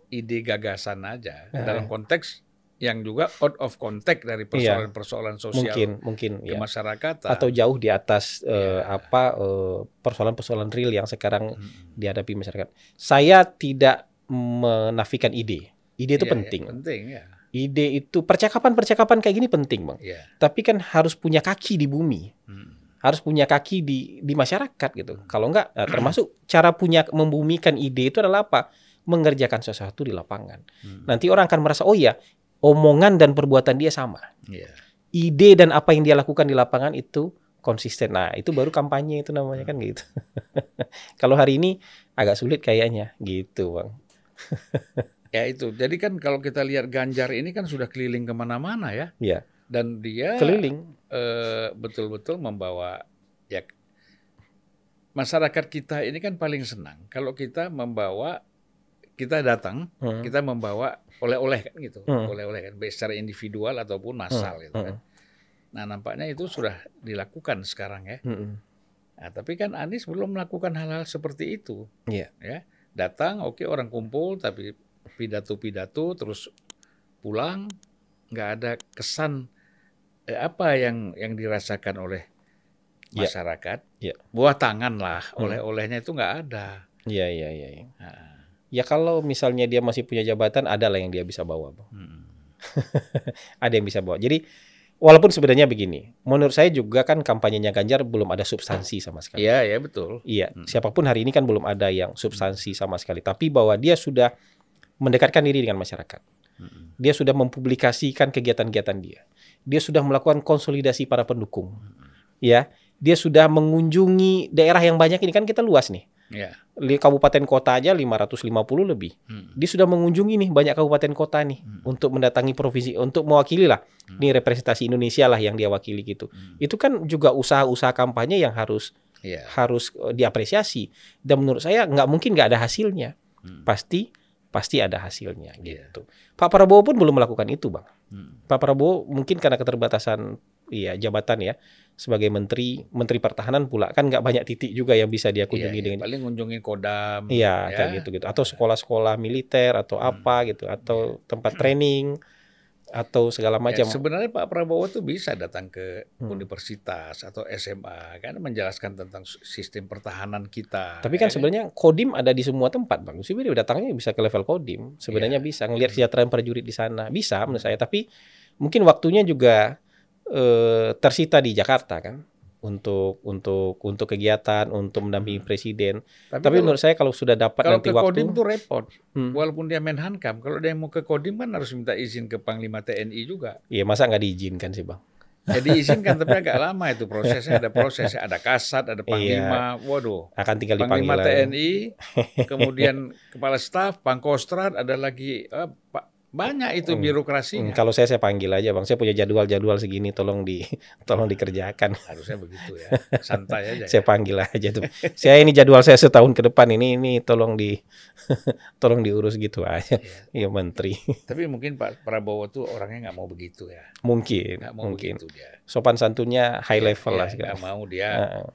ide gagasan aja Ah. dalam konteks yang juga out of context dari persoalan-persoalan sosial Mungkin mungkin ya. kemasyarakatan. Atau jauh di atas eh, Ya. apa eh, persoalan-persoalan real yang sekarang Mm-mm. dihadapi masyarakat. Saya tidak menafikan ide. Ide itu Iya, iya, penting. penting ya. Ide itu percakapan-percakapan kayak gini penting, Bang. Iya. Tapi kan harus punya kaki di bumi. Mm. harus punya kaki di di masyarakat gitu. Kalau enggak, nah, termasuk cara punya membumikan ide itu adalah apa? Mengerjakan sesuatu di lapangan. Hmm. Nanti orang akan merasa oh iya, omongan dan perbuatan dia sama. Iya. Ide dan apa yang dia lakukan di lapangan itu konsisten. Nah, itu baru kampanye itu namanya kan gitu. Kalau hari ini agak sulit kayaknya gitu, Bang. Ya itu. Jadi kan kalau kita lihat Ganjar ini kan sudah keliling ke mana-mana ya. Iya, Dan dia keliling. eh, betul-betul membawa ya masyarakat kita ini kan paling senang kalau kita membawa kita datang Hmm. kita membawa oleh-oleh kan gitu Hmm. oleh-oleh kan baik secara individual ataupun massal Hmm, gitu kan nah nampaknya itu sudah dilakukan sekarang ya Mm-mm. Nah, tapi kan Anies belum melakukan hal-hal seperti itu. Iya. Ya, datang, oke orang kumpul, tapi pidato-pidato terus pulang, nggak ada kesan eh, apa yang yang dirasakan oleh Iya. masyarakat. Iya. Buah tangan lah, Hmm. oleh-olehnya itu nggak ada. Iya, iya, iya. iya. Nah, Ya kalau misalnya dia masih punya jabatan, ada lah yang dia bisa bawa, Bang. hmm. Ada yang bisa bawa. Jadi walaupun sebenarnya begini, menurut saya juga kan kampanyenya Ganjar belum ada substansi sama sekali. Iya, ya betul. Iya, Hmm. siapa pun hari ini kan belum ada yang substansi sama sekali. Tapi bahwa dia sudah mendekatkan diri dengan masyarakat. Hmm. Dia sudah mempublikasikan kegiatan-kegiatan dia. Dia sudah melakukan konsolidasi para pendukung. Ya, dia sudah mengunjungi daerah yang banyak ini kan kita luas nih. Li- Kabupaten kota aja 550 lebih. Hmm. Dia sudah mengunjungi nih banyak kabupaten kota nih Hmm. untuk mendatangi provinsi untuk mewakili lah. Hmm. Ini representasi Indonesia lah yang dia wakili gitu. Hmm. Itu kan juga usaha-usaha kampanye yang harus Iya. harus eh, diapresiasi dan menurut saya nggak mungkin nggak ada hasilnya Hmm. pasti pasti ada hasilnya Iya. gitu Pak Prabowo pun belum melakukan itu bang Hmm. Pak Prabowo mungkin karena keterbatasan iya jabatan ya sebagai menteri menteri pertahanan pula kan nggak banyak titik juga yang bisa dia Iya, kunjungi iya. dengan paling kunjungin Kodam. iya ya. kayak gitu gitu atau sekolah-sekolah militer atau Hmm. apa gitu atau tempat training atau segala Ya, macam sebenarnya Pak Prabowo tuh bisa datang ke Hmm. universitas atau SMA kan menjelaskan tentang sistem pertahanan kita. Tapi kan ya sebenarnya kodim ada di semua tempat, Bang. Sebenarnya datangnya bisa ke level kodim. Sebenarnya Iya. bisa ngelihat kesejahteraan prajurit di sana. Bisa menurut saya, tapi mungkin waktunya juga eh, tersita di Jakarta kan untuk untuk untuk kegiatan, untuk mendampingi Hmm. presiden. Tapi, Tapi kalau, menurut saya kalau sudah dapat kalau nanti ke waktu Kodim tuh repot. Hmm. Walaupun dia Menhankam, kalau dia mau ke Kodim kan harus minta izin ke Panglima TNI juga. Iya, masa nggak diizinkan sih, Bang? Jadi izinkan tapi agak lama itu prosesnya ada prosesnya ada kasat ada panglima waduh Akan tinggal panglima aja. TNI kemudian kepala staf pangkostrat ada lagi eh, pa- banyak itu Hmm. Hmm, birokrasinya kalau saya saya panggil aja, Bang. Saya punya jadwal-jadwal segini, tolong di tolong dikerjakan. harusnya begitu ya santai aja saya ya. panggil aja tuh. saya ini jadwal saya setahun ke depan ini ini tolong di tolong diurus gitu aja. Iya menteri. tapi mungkin Pak Prabowo tuh orangnya nggak mau begitu ya Mungkin nggak mau mungkin. begitu dia Sopan santunnya high Ya, level ya, lah nggak sekarang. mau dia Heeh.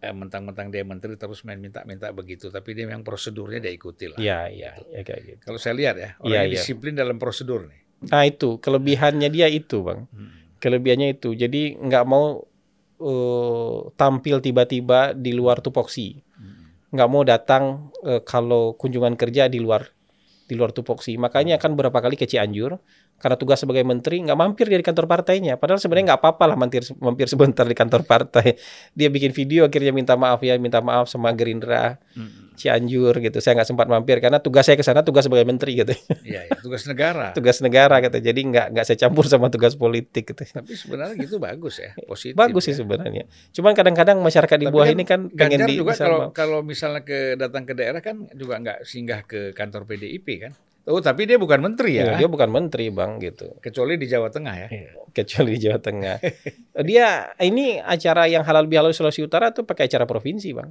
Eh, mentang-mentang dia menteri terus main minta-minta begitu tapi dia memang prosedurnya dia ikuti lah Iya iya ya, kayak gitu. kalau saya lihat ya Iya, orangnya iya. disiplin dalam prosedur nih Nah itu kelebihannya dia itu bang. Hmm. Kelebihannya itu. Jadi nggak mau eh, tampil tiba-tiba di luar tupoksi. Hmm. Nggak mau datang eh, kalau kunjungan kerja di luar di luar tupoksi. Makanya kan berapa kali ke Cianjur karena tugas sebagai menteri nggak mampir dia di kantor partainya. Padahal sebenarnya nggak apa-apa lah mampir mampir sebentar di kantor partai. Dia bikin video akhirnya minta maaf ya, minta maaf sama Gerindra Hmm. Cianjur gitu. Saya nggak sempat mampir karena tugas saya ke sana tugas sebagai menteri gitu. Iya, ya, tugas negara. tugas negara gitu. Jadi nggak nggak saya campur sama tugas politik gitu. Tapi sebenarnya gitu bagus ya, positif. Bagus sih ya. sebenarnya. Cuman kadang-kadang masyarakat di bawah kan ini kan pengen di juga kalau kalau misalnya ke datang ke daerah kan juga nggak singgah ke kantor PDIP kan? Oh, tapi dia bukan menteri Iya, ya, dia bukan menteri bang gitu. kecuali di Jawa Tengah ya. Kecuali di Jawa Tengah. dia ini acara yang halal bihalal Sulawesi Utara tuh pakai acara provinsi bang.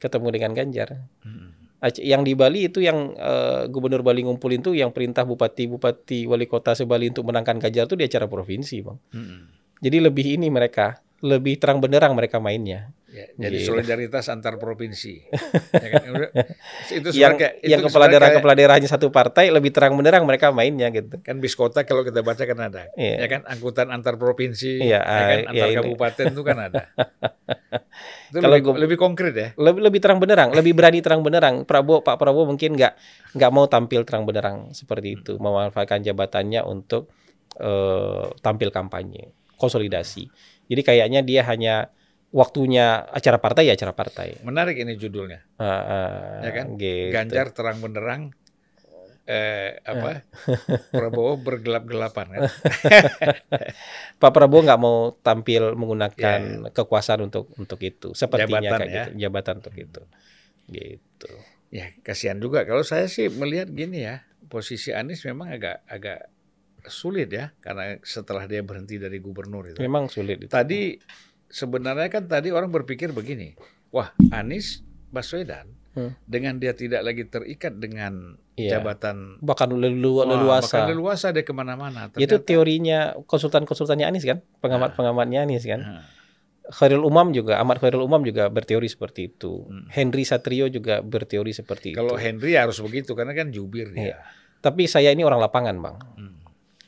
Ketemu dengan Ganjar. Hmm. Yang di Bali itu yang eh, gubernur Bali ngumpulin tuh yang perintah bupati bupati wali kota sebali untuk menangkan Ganjar tuh di acara provinsi bang. Hmm. Jadi lebih ini mereka lebih terang benderang mereka mainnya. Ya, jadi Gila. solidaritas antar provinsi. ya kan? Itu yang kepala sebenarnya daerah kayak- kepala daerahnya satu partai lebih terang benderang mereka mainnya gitu. kan bis kota kalau kita baca kan ada, Iya. ya kan angkutan antar provinsi, Iya, ya kan ah, antar ini. kabupaten itu kan ada. itu Kalau lebih, gua- lebih konkret ya. lebih lebih terang benderang, lebih berani terang benderang. Prabowo Pak Prabowo mungkin nggak nggak mau tampil terang benderang seperti itu, memanfaatkan jabatannya untuk eh, tampil kampanye, konsolidasi. Jadi kayaknya dia hanya waktunya acara partai ya acara partai. Menarik ini judulnya. Ah, ah, Ya kan? gitu. Ganjar terang benderang eh apa? Prabowo bergelap-gelapan kan. Pak Prabowo nggak mau tampil menggunakan kekuasaan untuk untuk itu, sepertinya Jabatan kayak ya. gitu, jabatan untuk itu. Gitu. Ya, kasihan juga kalau saya sih melihat gini ya, posisi Anies memang agak agak sulit ya karena setelah dia berhenti dari gubernur itu. Memang sulit itu. Tadi sebenarnya kan tadi orang berpikir begini, wah Anies Baswedan Hmm. dengan dia tidak lagi terikat dengan Iya. jabatan bahkan lelu wah, leluasa. bahkan leluasa dia ke mana-mana. Itu teorinya konsultan-konsultannya Anies kan, pengamat-pengamatnya Anies kan. Nah, Khairul Umam juga Ahmad Khairul Umam juga berteori seperti itu. Hmm. Henry Satrio juga berteori seperti Kalau itu. Henry harus begitu karena kan jubir dia. Iya. Tapi saya ini orang lapangan, Bang. Hmm.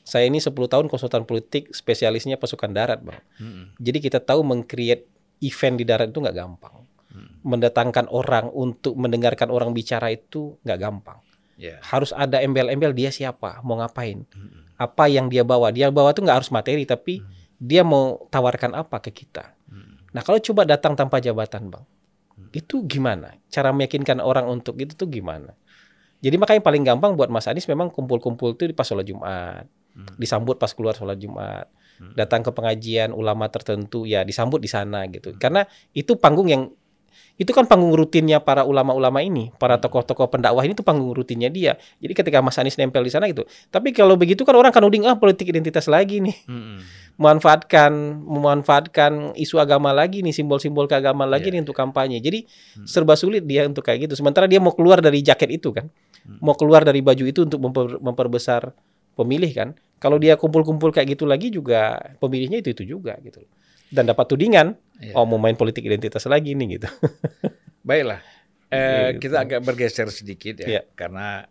Saya ini 10 tahun konsultan politik, spesialisnya pasukan darat, Bang. Hmm. Jadi kita tahu meng-create event di darat itu nggak gampang. Hmm. Mendatangkan orang untuk mendengarkan orang bicara itu nggak gampang. Ya. Harus ada embel-embel dia siapa, mau ngapain, Hmm. apa yang dia bawa. Dia bawa tuh nggak harus materi, tapi dia mau tawarkan apa ke kita. Hmm. Nah kalau coba datang tanpa jabatan, bang, itu gimana? Cara meyakinkan orang untuk itu tuh gimana? Jadi makanya paling gampang buat Mas Anies memang kumpul-kumpul itu di pas sholat Jumat, Hmm. disambut pas keluar sholat Jumat, datang ke pengajian ulama tertentu ya disambut di sana gitu. Karena itu panggung yang itu kan panggung rutinnya para ulama-ulama ini, para tokoh-tokoh pendakwah ini tuh panggung rutinnya dia. Jadi ketika Mas Anies nempel di sana gitu. Tapi kalau begitu kan orang kan uding ah politik identitas lagi nih Hmm. memanfaatkan memanfaatkan isu agama lagi nih simbol-simbol keagamaan lagi Iya, nih untuk kampanye jadi serba sulit dia untuk kayak gitu sementara dia mau keluar dari jaket itu kan Hmm. mau keluar dari baju itu untuk memper- memperbesar pemilih kan kalau dia kumpul-kumpul kayak gitu lagi juga pemilihnya itu itu juga gitu dan dapat tudingan Iya. oh mau main politik identitas lagi nih gitu Baiklah, eh, Gitu. kita agak bergeser sedikit ya, Iya. karena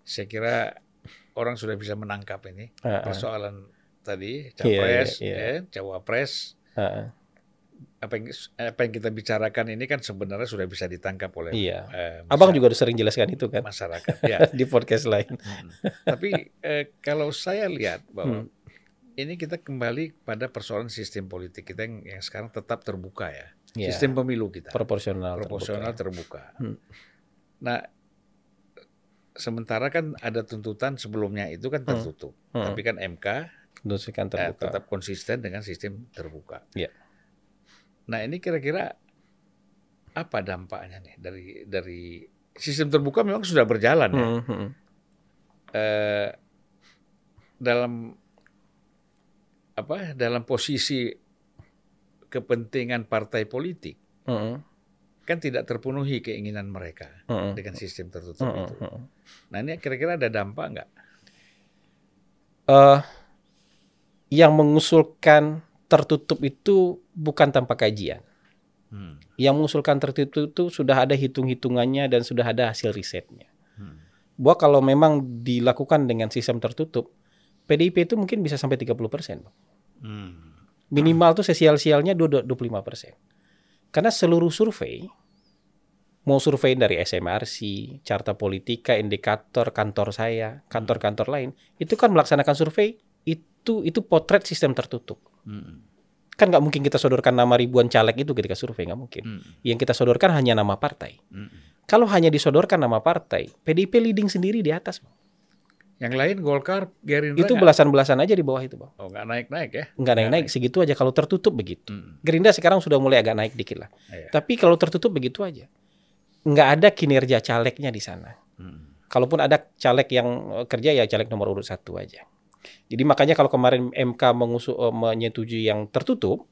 saya kira orang sudah bisa menangkap ini Ah, ah. persoalan tadi Iya, capres, iya, iya. ya, cawapres. Ah, Apa yang, apa yang kita bicarakan ini kan sebenarnya sudah bisa ditangkap oleh iya eh, abang juga sering jelaskan itu kan masyarakat. ya. di podcast lain Mm. Tapi eh, kalau saya lihat bahwa Hmm. ini kita kembali pada persoalan sistem politik kita yang, yang sekarang tetap terbuka ya, Iya. sistem pemilu kita. proporsional proporsional terbuka. terbuka. Hmm. Nah, sementara kan ada tuntutan sebelumnya itu kan tertutup, Hmm. tapi kan MK eh, tetap konsisten dengan sistem terbuka. Iya. Nah, ini kira-kira apa dampaknya nih dari dari sistem terbuka memang sudah berjalan ya. Hmm, hmm. Eh, dalam apa? Dalam posisi kepentingan partai politik Hmm, kan tidak terpenuhi keinginan mereka hmm. dengan sistem tertutup Hmm, itu. hmm. Nah ini kira-kira ada dampak nggak? eh yang mengusulkan tertutup itu bukan tanpa kajian. Hmm. Yang mengusulkan tertutup itu sudah ada hitung-hitungannya dan sudah ada hasil risetnya. Hmm. Bahwa kalau memang dilakukan dengan sistem tertutup, PDIP itu mungkin bisa sampai 30 persen. Hmm. Minimal tuh sesial-sialnya 25 persen. Karena seluruh survei, mau survei dari SMRC, Carta Politika, Indikator, kantor saya, kantor-kantor lain, itu kan melaksanakan survei itu itu potret sistem tertutup. Hmm. Kan nggak mungkin kita sodorkan nama ribuan caleg itu ketika survei nggak mungkin. Hmm. Yang kita sodorkan hanya nama partai. Hmm. Kalau hanya disodorkan nama partai, PDIP leading sendiri di atas. Bang. Yang lain Golkar, Gerindra Itu belasan-belasan aja di bawah itu, bang. oh nggak naik-naik ya? Nggak naik-naik segitu aja. Kalau tertutup begitu. Hmm. Gerindra sekarang sudah mulai agak naik dikit lah. Iya. Tapi kalau tertutup begitu aja. Nggak ada kinerja calegnya di sana. Hmm. Kalaupun ada caleg yang eh, kerja ya caleg nomor urut satu aja. Jadi makanya kalau kemarin MK mengusul, eh, menyetujui yang tertutup,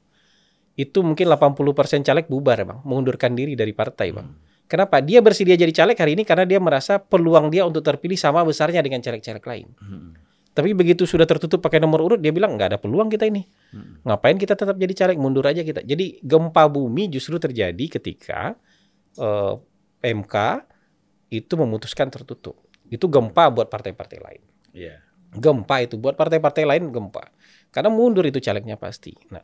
itu mungkin 80% caleg bubar bang, mengundurkan diri dari partai bang. Kenapa? Dia bersedia jadi caleg hari ini karena dia merasa peluang dia untuk terpilih sama besarnya dengan caleg-caleg lain. Hmm. Tapi begitu sudah tertutup pakai nomor urut, dia bilang nggak ada peluang kita ini. Hmm. Ngapain kita tetap jadi caleg? Mundur aja kita. Jadi gempa bumi justru terjadi ketika eh, MK itu memutuskan tertutup. Itu gempa buat partai-partai lain. Iya. Gempa itu buat partai-partai lain gempa. Karena mundur itu calegnya pasti. Nah,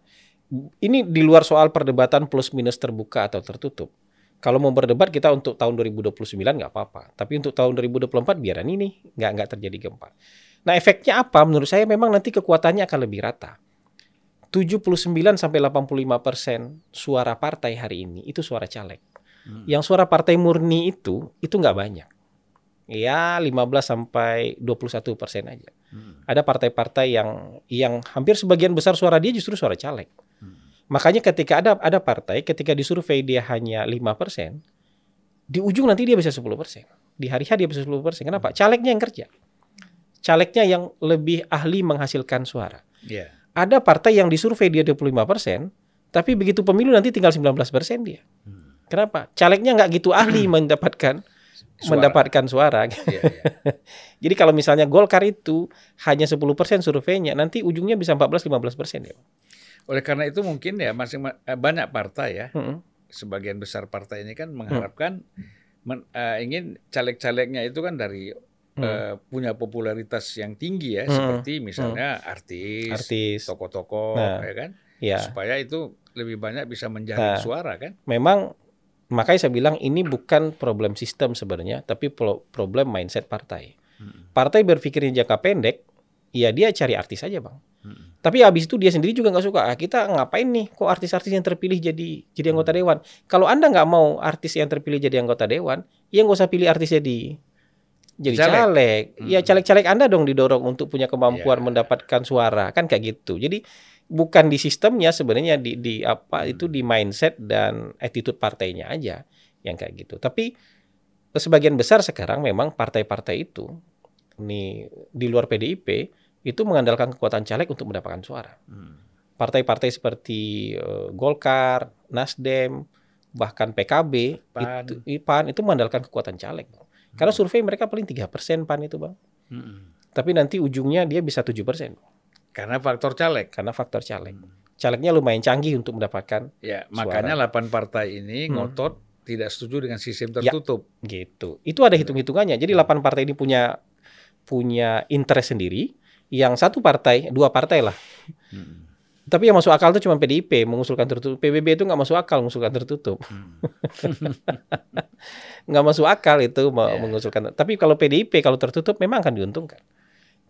ini di luar soal perdebatan plus minus terbuka atau tertutup. Kalau mau berdebat kita untuk tahun 2029 nggak apa-apa. Tapi untuk tahun 2024 biaran ini nggak nggak terjadi gempa. Nah efeknya apa? Menurut saya memang nanti kekuatannya akan lebih rata. 79 sampai 85 persen suara partai hari ini itu suara caleg. Hmm. Yang suara partai murni itu itu nggak banyak. Ya 15 sampai 21 persen aja. Hmm. Ada partai-partai yang yang hampir sebagian besar suara dia justru suara caleg. Hmm. Makanya ketika ada ada partai ketika disurvei dia hanya 5 persen, di ujung nanti dia bisa 10 persen. Di hari H dia bisa 10 persen. Kenapa? Calegnya yang kerja. Calegnya yang lebih ahli menghasilkan suara. Iya. Ada partai yang disurvei dia 25 persen, tapi begitu pemilu nanti tinggal 19 persen dia. Hmm. Kenapa? Calegnya nggak gitu ahli mendapatkan Suara. mendapatkan suara. Iya, iya. Jadi kalau misalnya Golkar itu hanya 10% surveinya, nanti ujungnya bisa 14-15% ya. Oleh karena itu mungkin ya masing eh, banyak partai ya, Mm-mm. sebagian besar partai ini kan mengharapkan men- eh, ingin caleg-calegnya itu kan dari eh, punya popularitas yang tinggi ya, Hmm. seperti misalnya artis, Artis. tokoh-tokoh, Nah. ya kan, Ya, supaya itu lebih banyak bisa menjaring Nah. suara kan. memang makanya saya bilang ini bukan problem sistem sebenarnya, tapi pro- problem mindset partai. Hmm. Partai berpikirnya jangka pendek, ya dia cari artis aja bang. Hmm. Tapi habis itu dia sendiri juga nggak suka. Ah, kita ngapain nih? Kok artis-artis yang terpilih jadi jadi anggota dewan? Kalau anda nggak mau artis yang terpilih jadi anggota dewan, ya nggak usah pilih artis jadi jadi Caleg. caleg. Ya Hmm. caleg-caleg anda dong didorong untuk punya kemampuan Ya. mendapatkan suara kan kayak gitu. Jadi bukan di sistemnya sebenarnya di di apa Hmm. itu di mindset dan attitude partainya aja yang kayak gitu. Tapi sebagian besar sekarang memang partai-partai itu nih di luar PDIP itu mengandalkan kekuatan caleg untuk mendapatkan suara. Hmm. Partai-partai seperti eh, Golkar, Nasdem, bahkan PKB, PAN. itu PAN itu mengandalkan kekuatan caleg. Bang. Karena survei mereka paling 3% PAN itu, Bang. Hmm. Tapi nanti ujungnya dia bisa 7% Karena faktor caleg. karena faktor caleg. Calegnya lumayan canggih untuk mendapatkan Ya, Suara. makanya 8 partai ini Hmm. ngotot tidak setuju dengan sistem Ya. tertutup. gitu. Itu ada hitung-hitungannya. Jadi 8 partai ini punya punya interest sendiri. Yang satu partai, dua partai lah. Hmm. Tapi yang masuk akal itu cuma PDIP mengusulkan tertutup. PBB itu nggak masuk akal mengusulkan tertutup. Hmm. nggak masuk akal itu Ya. mengusulkan. Tapi kalau PDIP kalau tertutup memang akan diuntungkan.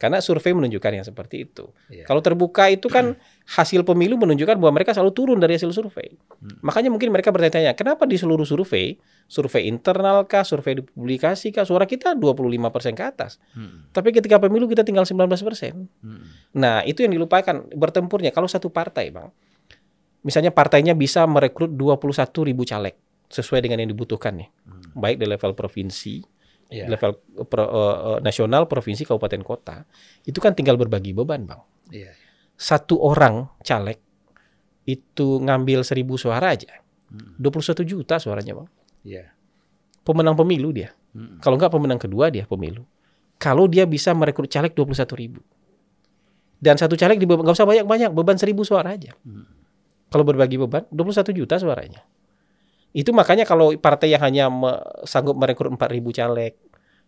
Karena survei menunjukkan yang seperti itu. Ya. Kalau terbuka itu kan hasil pemilu menunjukkan bahwa mereka selalu turun dari hasil survei. Hmm. Makanya mungkin mereka bertanya-tanya, kenapa di seluruh survei, survei internal kah, survei di publikasi kah, suara kita 25% ke atas. Hmm. Tapi ketika pemilu kita tinggal 19%. Hmm. Nah, itu yang dilupakan bertempurnya kalau satu partai, Bang. Misalnya partainya bisa merekrut 21 ribu caleg sesuai dengan yang dibutuhkan nih. Hmm. Baik di level provinsi, Ya. level pro- eh, nasional, provinsi, kabupaten, kota. Itu kan tinggal berbagi beban, Bang. Iya. Satu orang caleg itu ngambil 1000 suara aja. Hmm. 21 juta suaranya, Bang. Iya. Pemenang pemilu dia. Hmm. Kalau nggak pemenang kedua dia pemilu. Kalau dia bisa merekrut caleg 21 ribu. Dan satu caleg di nggak usah banyak-banyak, beban 1000 suara aja. Hmm. Kalau berbagi beban, 21 juta suaranya. Itu makanya kalau partai yang hanya me- sanggup merekrut 4.000 caleg,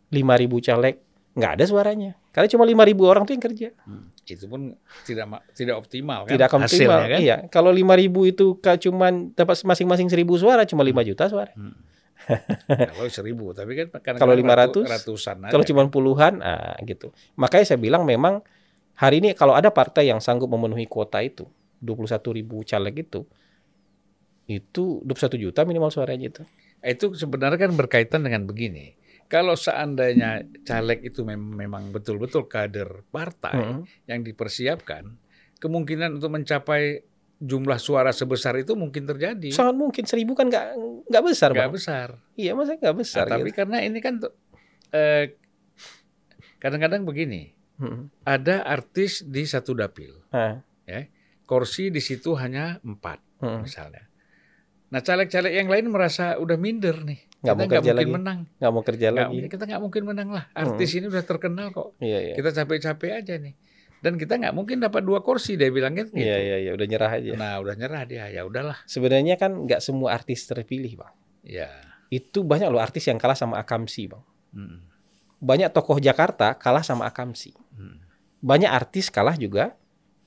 5.000 caleg, nggak ada suaranya. Karena cuma 5.000 orang tuh yang kerja. Hmm. Itu pun tidak ma- tidak optimal kan Tidak akan hasilnya optimal. kan. Iya, kalau 5.000 itu cuman dapat masing-masing 1.000 suara, cuma 5 juta suara. Hmm. Kalau seribu, tapi kan Kalau ratu- 500, ratusan aja. Kalau cuma puluhan, ah gitu. Makanya saya bilang memang hari ini kalau ada partai yang sanggup memenuhi kuota itu, 21 ribu caleg itu, itu 21 juta minimal suaranya itu. itu sebenarnya kan berkaitan dengan begini. Kalau seandainya caleg itu mem- memang betul-betul kader partai Mm. yang dipersiapkan, kemungkinan untuk mencapai jumlah suara sebesar itu mungkin terjadi. Sangat mungkin seribu kan nggak nggak besar, Nggak besar. Iya, masa nggak besar. Nah, tapi gitu. karena ini kan tuh, eh, kadang-kadang begini, Mm. ada artis di satu dapil, Ah, ya, kursi di situ hanya empat mm. misalnya. Nah caleg-caleg yang lain merasa udah minder nih, Nggak kita mau nggak kerja mungkin lagi. menang, nggak mau kerja Nggak- lagi. kita nggak mungkin menang lah. Artis ini udah terkenal kok, Iya, iya. kita capek-capek aja nih, dan kita nggak mungkin dapat dua kursi dia bilang gitu. Iya, iya, iya, udah nyerah aja. Nah udah nyerah dia, ya udahlah. Sebenarnya kan nggak semua artis terpilih, Bang. Ya. Itu banyak loh artis yang kalah sama Akamsi, Bang. Mm, Banyak tokoh Jakarta kalah sama Akamsi. mm, banyak artis kalah juga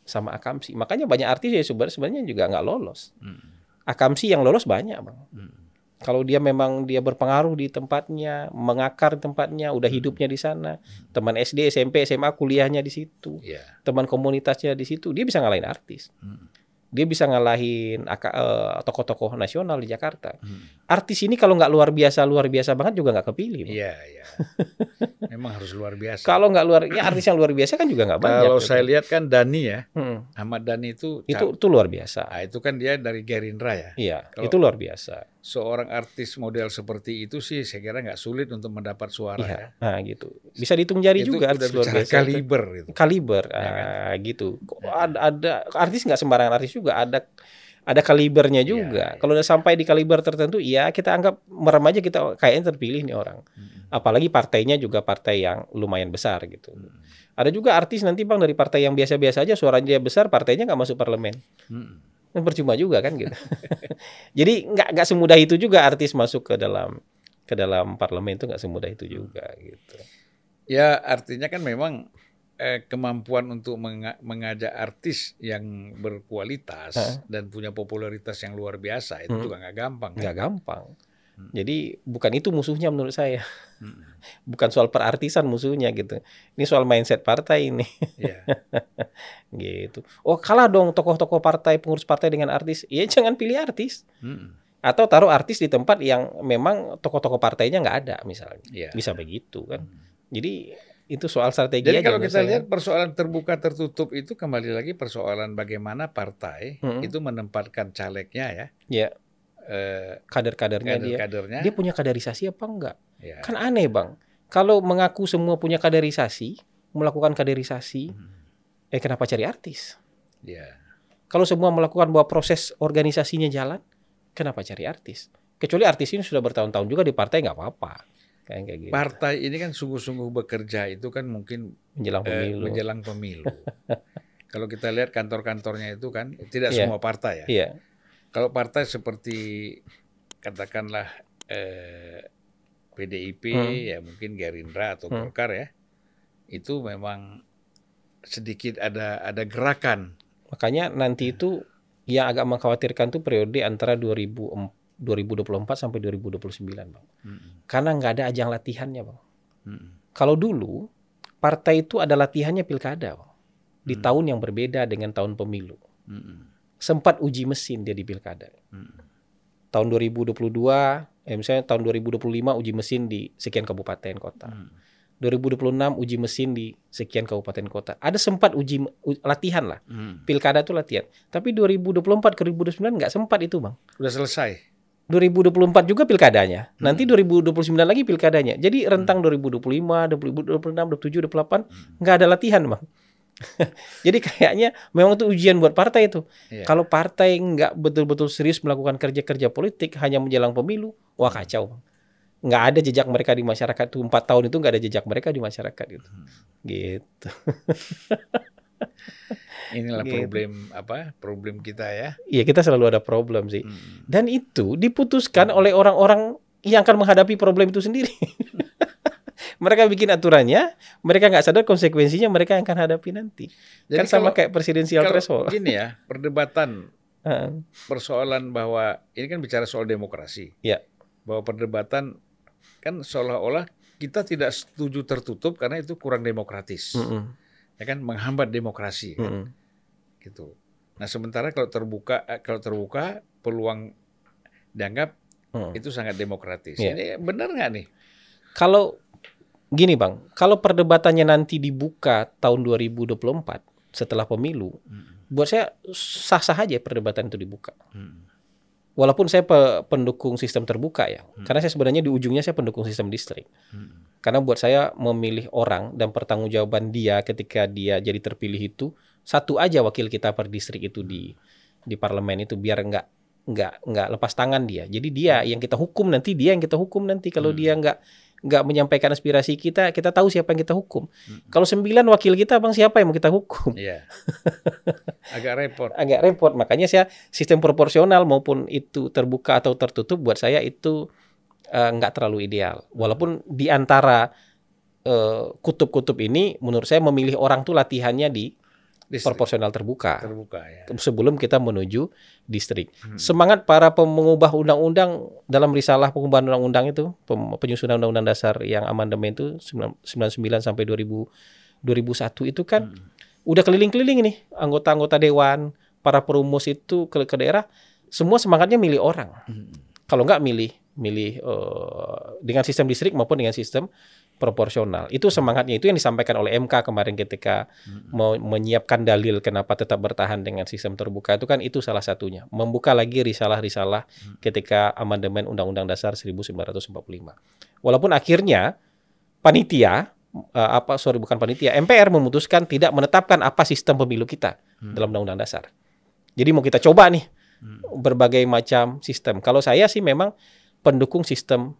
sama Akamsi. Makanya banyak artis ya sebenarnya juga nggak lolos. mm, Akamsi yang lolos banyak bang. mm. Kalau dia memang dia berpengaruh di tempatnya, mengakar di tempatnya, udah hidupnya di sana, teman SD, SMP, SMA, kuliahnya di situ, Ya. teman komunitasnya di situ, dia bisa ngalahin artis. Mm, Dia bisa ngalahin eh, tokoh-tokoh nasional di Jakarta. mm. Artis ini kalau nggak luar biasa luar biasa banget juga nggak kepilih. Iya, iya. Memang harus luar biasa. Kalau nggak luar, ya artis yang luar biasa kan juga nggak banyak. Kalau gitu. saya lihat kan Dani ya, Hmm, Ahmad Dani itu, itu itu luar biasa. Nah, itu kan dia dari Gerindra ya. Iya, itu luar biasa. Seorang artis model seperti itu sih saya kira nggak sulit untuk mendapat suara Iya, ya. nah gitu. Bisa dihitung jari itu juga artis luar biasa. kaliber itu. Kaliber, Ya kan? ah, gitu. Kok Ada, ada artis nggak sembarangan artis juga. Ada ada kalibernya juga. Iya, Kalau udah sampai di kaliber tertentu, ya kita anggap merem aja kita kayaknya terpilih nih orang. Mm-mm. Apalagi partainya juga partai yang lumayan besar gitu. Mm-mm. Ada juga artis nanti bang dari partai yang biasa-biasa aja suaranya besar, partainya nggak masuk parlemen. Mm-mm. Kan percuma juga kan gitu. Jadi nggak nggak semudah itu juga artis masuk ke dalam ke dalam parlemen itu nggak semudah itu juga gitu. Ya artinya kan memang eh, kemampuan untuk menga- mengajak artis yang berkualitas Hah? dan punya popularitas yang luar biasa itu Hmm. juga nggak gampang. kan? Nggak gampang. Hmm. Jadi bukan itu musuhnya menurut saya. Mm-mm. Bukan soal perartisan musuhnya gitu. Ini soal mindset partai ini. Iya. gitu. Oh kalah dong tokoh-tokoh partai pengurus partai dengan artis. Ya jangan pilih artis. Mm-mm. Atau taruh artis di tempat yang memang tokoh-tokoh partainya nggak ada misalnya. Iya. Bisa begitu kan. Mm. Jadi itu soal strategi Jadi aja kalau menurut kita lihat persoalan terbuka tertutup itu kembali lagi persoalan bagaimana partai Mm-mm. itu menempatkan calegnya ya, ya eh, kader-kadernya dia kader-kadernya. dia punya kaderisasi apa enggak? Ya. Kan aneh, Bang. Kalau mengaku semua punya kaderisasi, melakukan kaderisasi, Mm. eh kenapa cari artis? Ya. Kalau semua melakukan bahwa proses organisasinya jalan, kenapa cari artis? Kecuali artis ini sudah bertahun-tahun juga di partai nggak apa-apa. Kayak kayak gitu. Partai ini kan sungguh-sungguh bekerja itu kan mungkin menjelang eh, pemilu. menjelang pemilu. Kalau kita lihat kantor-kantornya itu kan tidak Iya. semua partai ya. Iya. Kalau partai seperti katakanlah eh, PDIP Hmm. ya mungkin Gerindra atau Hmm. Golkar ya, itu memang sedikit ada ada gerakan. Makanya nanti itu yang agak mengkhawatirkan tuh periode antara 2000 2024 sampai 2029, Bang. Mm-mm. Karena nggak ada ajang latihannya, Bang. Mm-mm. Kalau dulu partai itu ada latihannya pilkada, Bang. Di Hmm. tahun yang berbeda dengan tahun pemilu. Mm-mm. Sempat uji mesin dia di pilkada. Mm-mm. Tahun 2022, eh, misalnya tahun 2025 uji mesin di sekian kabupaten kota. Mm. 2026 uji mesin di sekian kabupaten kota. Ada sempat uji u- latihan lah. Mm. Pilkada itu latihan. Tapi 2024 ke 2029 nggak sempat itu, Bang. Udah selesai. 2024 juga pilkadanya. Hmm. Nanti 2029 lagi pilkadanya. Jadi rentang 2025, 2026, 27, 28 Hmm. nggak ada latihan, Bang. Jadi kayaknya memang itu ujian buat partai itu. Iya. Kalau partai nggak betul-betul serius melakukan kerja-kerja politik hanya menjelang pemilu, wah kacau, Bang. Nggak ada jejak mereka di masyarakat tuh empat tahun itu nggak ada jejak mereka di masyarakat gitu. Hmm. Gitu. Inilah Gitu. problem apa? Problem kita ya. Iya kita selalu ada problem sih. Mm. Dan itu diputuskan oleh orang-orang yang akan menghadapi problem itu sendiri. mereka bikin aturannya, mereka nggak sadar konsekuensinya mereka yang akan hadapi nanti. kan sama kalau- kayak presidensial threshold. Gini ya, perdebatan persoalan bahwa ini kan bicara soal demokrasi. Ya. Bahwa perdebatan kan seolah-olah kita tidak setuju tertutup karena itu kurang demokratis. Mm-mm. Ya kan menghambat demokrasi kan, Mm-mm. gitu. Nah, sementara kalau terbuka eh, kalau terbuka peluang dianggap Mm. itu sangat demokratis. Iya. Ini benar nggak nih? Kalau gini bang, kalau perdebatannya nanti dibuka tahun 2024 setelah pemilu, Mm. buat saya sah-sah aja perdebatan itu dibuka. Mm. Walaupun saya pe- pendukung sistem terbuka ya, Hmm. karena saya sebenarnya di ujungnya saya pendukung sistem distrik. Mm. Karena buat saya memilih orang dan pertanggungjawaban dia ketika dia jadi terpilih itu satu aja wakil kita per distrik itu di di parlemen itu biar nggak nggak nggak lepas tangan dia. Jadi dia yang kita hukum nanti dia yang kita hukum nanti kalau Hmm. dia nggak nggak menyampaikan aspirasi kita kita tahu siapa yang kita hukum. Hmm. Kalau sembilan wakil kita bang siapa yang mau kita hukum? Iya. Agak repot. Agak repot makanya saya sistem proporsional maupun itu terbuka atau tertutup buat saya itu eh, nggak terlalu ideal. Walaupun di antara eh, kutub-kutub ini menurut saya memilih orang tuh latihannya di Distrik proporsional terbuka terbuka ya. sebelum kita menuju distrik. Hmm. Semangat para pengubah undang-undang dalam risalah pengubahan undang-undang itu penyusunan undang-undang dasar yang amandemen itu 99 sampai 2000 2001 itu kan Hmm. udah keliling-keliling nih anggota-anggota dewan, para perumus itu ke, ke daerah semua semangatnya milih orang. Mm. Kalau nggak milih milih eh, dengan sistem distrik maupun dengan sistem proporsional. Itu semangatnya itu yang disampaikan oleh MK kemarin ketika Mm. mau menyiapkan dalil kenapa tetap bertahan dengan sistem terbuka itu kan itu salah satunya. Membuka lagi risalah-risalah Hmm. ketika amandemen Undang-Undang Dasar 1945. Walaupun akhirnya panitia eh, apa sorry bukan panitia MPR memutuskan tidak menetapkan apa sistem pemilu kita Hmm. dalam Undang-Undang Dasar. Jadi mau kita coba nih berbagai macam sistem. Kalau saya sih memang pendukung sistem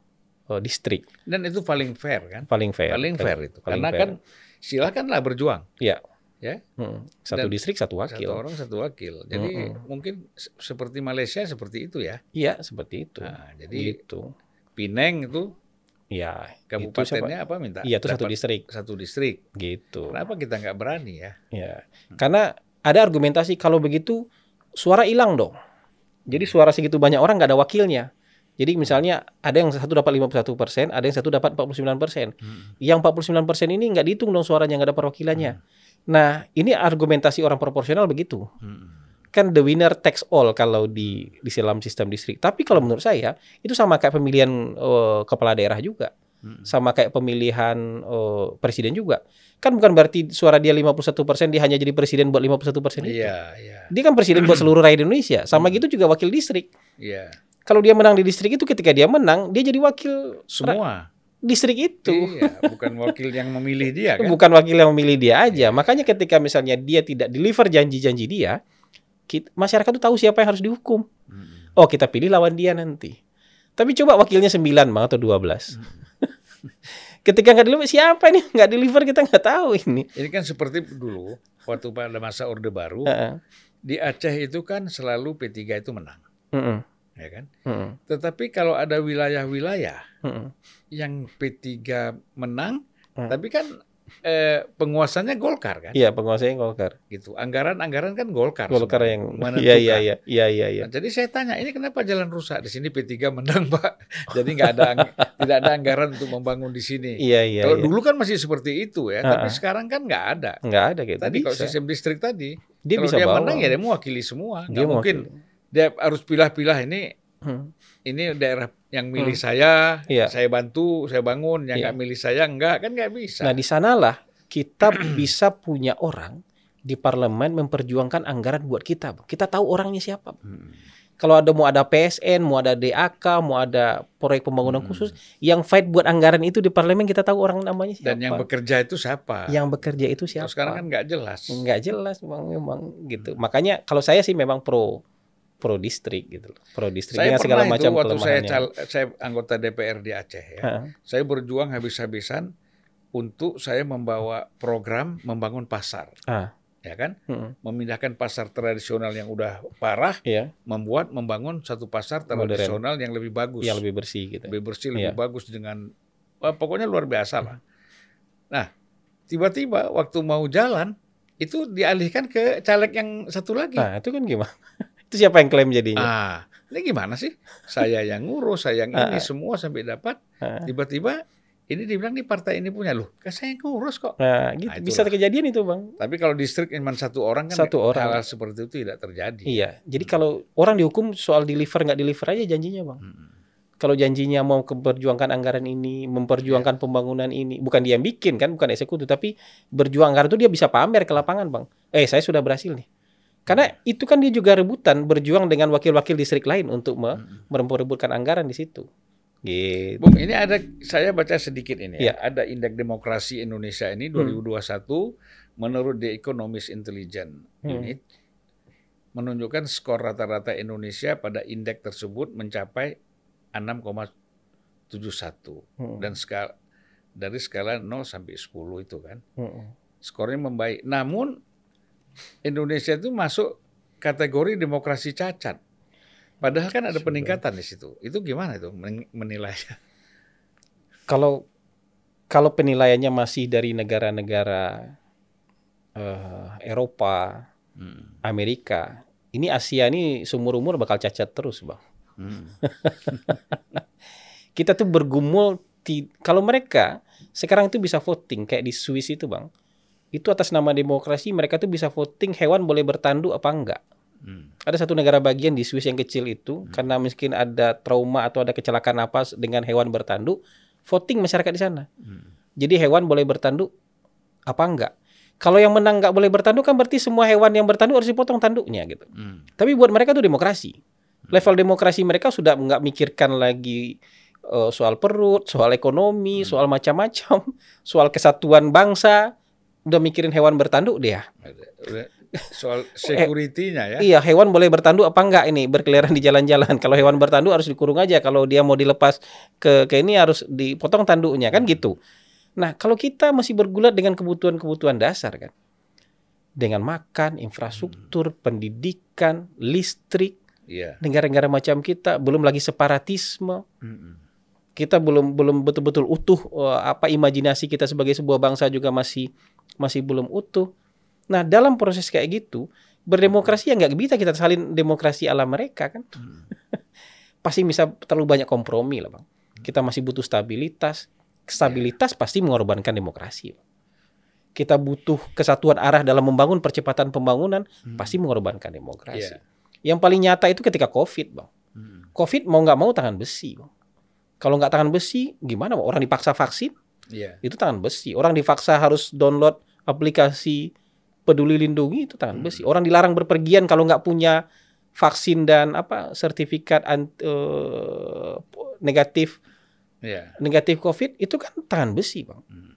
eh, distrik Dan itu paling fair kan? paling fair. paling fair itu. paling Karena fair. kan silakanlah berjuang, ya. ya. Hmm. Satu Dan distrik satu wakil. Satu orang satu wakil. Jadi mungkin se- seperti Malaysia seperti itu ya. Iya, seperti itu. Nah, jadi gitu. Pineng itu Ya, itu siapa? kabupatennya apa minta? Iya, itu satu distrik Satu distrik. gitu. Kenapa kita nggak berani ya? Ya. Karena ada argumentasi kalau begitu suara hilang dong. Jadi suara segitu banyak orang nggak ada wakilnya. Jadi misalnya ada yang satu dapat 51 persen, ada yang satu dapat 49 persen. Yang 49 persen ini nggak dihitung dong suaranya nggak ada perwakilannya. Nah ini argumentasi orang proporsional begitu. Kan the winner takes all kalau di di dalam sistem distrik. Tapi kalau menurut saya itu sama kayak pemilihan eh, kepala daerah juga. Sama kayak pemilihan eh, presiden juga. Kan bukan berarti suara dia 51% dia hanya jadi presiden buat 51% itu. Iya, iya, Dia kan presiden buat seluruh rakyat Indonesia. Sama gitu juga wakil distrik. iya. Kalau dia menang di distrik itu ketika dia menang, dia jadi wakil Semua. distrik itu. Iya, bukan wakil yang memilih dia kan? Bukan wakil yang memilih dia aja. Makanya ketika misalnya dia tidak deliver janji-janji dia, kit- masyarakat tuh tahu siapa yang harus dihukum. Mm. Oh, kita pilih lawan dia nanti. Tapi coba wakilnya 9 bang atau 12. ketika nggak deliver, siapa nih nggak deliver kita nggak tahu ini. Ini kan seperti dulu waktu pada masa Orde Baru Heeh. di Aceh itu kan selalu P3 itu menang, Heeh. Ya kan? Heeh. Tetapi kalau ada wilayah-wilayah Heeh. yang P3 menang, Hmm. tapi kan eh, penguasanya Golkar kan, Iya, penguasanya Golkar. gitu. Anggaran-anggaran kan Golkar. Golkar yang menentukan. Iya, iya, iya, iya, iya, iya. Nah, jadi saya tanya, ini kenapa jalan rusak di sini P3 menang Pak? Jadi nggak ada tidak ada anggaran untuk membangun di sini. Iya, iya, Kalau iya. dulu kan masih seperti itu ya, tapi Ah. sekarang kan nggak ada. nggak ada gitu. Tadi kalau Bisa. sistem distrik tadi, Dia kalau bisa dia bawa. menang ya dia mewakili semua. Dia Nggak mungkin. Dia harus pilah-pilah ini Hmm. ini daerah yang milih saya, Iya. saya bantu, saya bangun, yang Iya. nggak milih saya enggak kan nggak bisa. Nah, di sanalah kita bisa punya orang di parlemen memperjuangkan anggaran buat kita. Kita tahu orangnya siapa. Hmm. Kalau ada mau ada PSN, mau ada DAK, mau ada proyek pembangunan Hmm. khusus, yang fight buat anggaran itu di parlemen kita tahu orang namanya siapa. Dan yang bekerja itu siapa? Yang bekerja itu siapa? sekarang kan nggak jelas. nggak jelas bang memang gitu. Makanya kalau saya sih memang pro pro distrik gitu loh. Pro distrik Saya dengan segala itu macam waktu saya cal- saya anggota DPR di Aceh ya. Heeh. Saya berjuang habis-habisan untuk saya membawa program membangun pasar, Ah, ya kan? heeh. Memindahkan pasar tradisional yang udah parah, Iya, membuat membangun satu pasar Modern. tradisional yang lebih bagus, yang lebih bersih gitu. lebih bersih, lebih bagus dengan wah, pokoknya luar biasa lah. Nah, tiba-tiba waktu mau jalan itu dialihkan ke caleg yang satu lagi. Nah, itu kan gimana? Itu siapa yang klaim jadinya? Ah, ini gimana sih? Saya yang ngurus, saya yang ini Ah. semua sampai dapat. Ah. Tiba-tiba ini dibilang nih partai ini punya loh. Kan saya yang ngurus kok. Nah, gitu. Nah, bisa kejadian itu, Bang. Tapi kalau distrik cuma satu orang kan Satu orang. hal-hal seperti itu tidak terjadi. Iya. Jadi kalau orang dihukum soal deliver nggak deliver aja janjinya, Bang. Mm-mm. Kalau janjinya mau memperjuangkan anggaran ini, memperjuangkan pembangunan ini, bukan dia yang bikin kan, bukan eksekutif, tapi berjuang anggaran itu dia bisa pamer ke lapangan, Bang. Eh, saya sudah berhasil nih. Karena itu kan dia juga rebutan berjuang dengan wakil-wakil distrik lain untuk me- memperebutkan anggaran di situ. Gitu. Bung, ini ada saya baca sedikit ini Iya. ya. Ada indeks demokrasi Indonesia ini 2021 menurut The Economist Intelligence Hmm. Unit menunjukkan skor rata-rata Indonesia pada indeks tersebut mencapai 6,71 Hmm. dan skala dari skala 0 sampai 10 itu kan. Mm-mm. Skornya membaik. Namun Indonesia itu masuk kategori demokrasi cacat. Padahal kan ada peningkatan di situ. Itu gimana itu men- menilainya? Kalau kalau penilaiannya masih dari negara-negara eh, Eropa, Hmm. Amerika, ini Asia ini seumur umur bakal cacat terus, bang. Hmm. Kita tuh bergumul kalau mereka sekarang itu bisa voting kayak di Swiss itu, bang. Itu atas nama demokrasi mereka tuh bisa voting hewan boleh bertanduk apa enggak. Hmm. Ada satu negara bagian di Swiss yang kecil itu karena mungkin ada trauma atau ada kecelakaan apa dengan hewan bertanduk, voting masyarakat di sana. Hmm. Jadi hewan boleh bertanduk apa enggak? Kalau yang menang nggak boleh bertanduk kan berarti semua hewan yang bertanduk harus dipotong tanduknya gitu. Hmm. Tapi buat mereka itu demokrasi. Level demokrasi mereka sudah nggak mikirkan lagi eh, soal perut, soal ekonomi, soal macam-macam, soal kesatuan bangsa. Udah mikirin hewan bertanduk dia. Soal security-nya ya. Iya, hewan boleh bertanduk apa enggak ini berkeliaran di jalan-jalan. Kalau hewan bertanduk harus dikurung aja. Kalau dia mau dilepas ke ke ini harus dipotong tanduknya kan gitu. Nah, kalau kita masih bergulat dengan kebutuhan-kebutuhan dasar kan. Dengan makan, infrastruktur, pendidikan, listrik, Iya. negara-negara macam kita, belum lagi separatisme. Mm-mm. Kita belum belum betul-betul utuh eh, apa imajinasi kita sebagai sebuah bangsa juga masih masih belum utuh. Nah, dalam proses kayak gitu, berdemokrasi ya nggak bisa kita salin demokrasi ala mereka kan. pasti bisa terlalu banyak kompromi lah, Bang. Kita masih butuh stabilitas. Stabilitas pasti mengorbankan demokrasi. Kita butuh kesatuan arah dalam membangun percepatan pembangunan, pasti mengorbankan demokrasi. Iya. Yang paling nyata itu ketika Covid, Bang. Mm. Covid mau nggak mau tangan besi, Bang. Kalau nggak tangan besi, gimana? Bang? Orang dipaksa vaksin, Iya. itu tangan besi. Orang dipaksa harus download aplikasi peduli lindungi, itu tangan besi. Orang dilarang berpergian kalau nggak punya vaksin dan apa sertifikat ant- eh, negatif Iya. negatif COVID itu kan tangan besi, bang. Hmm.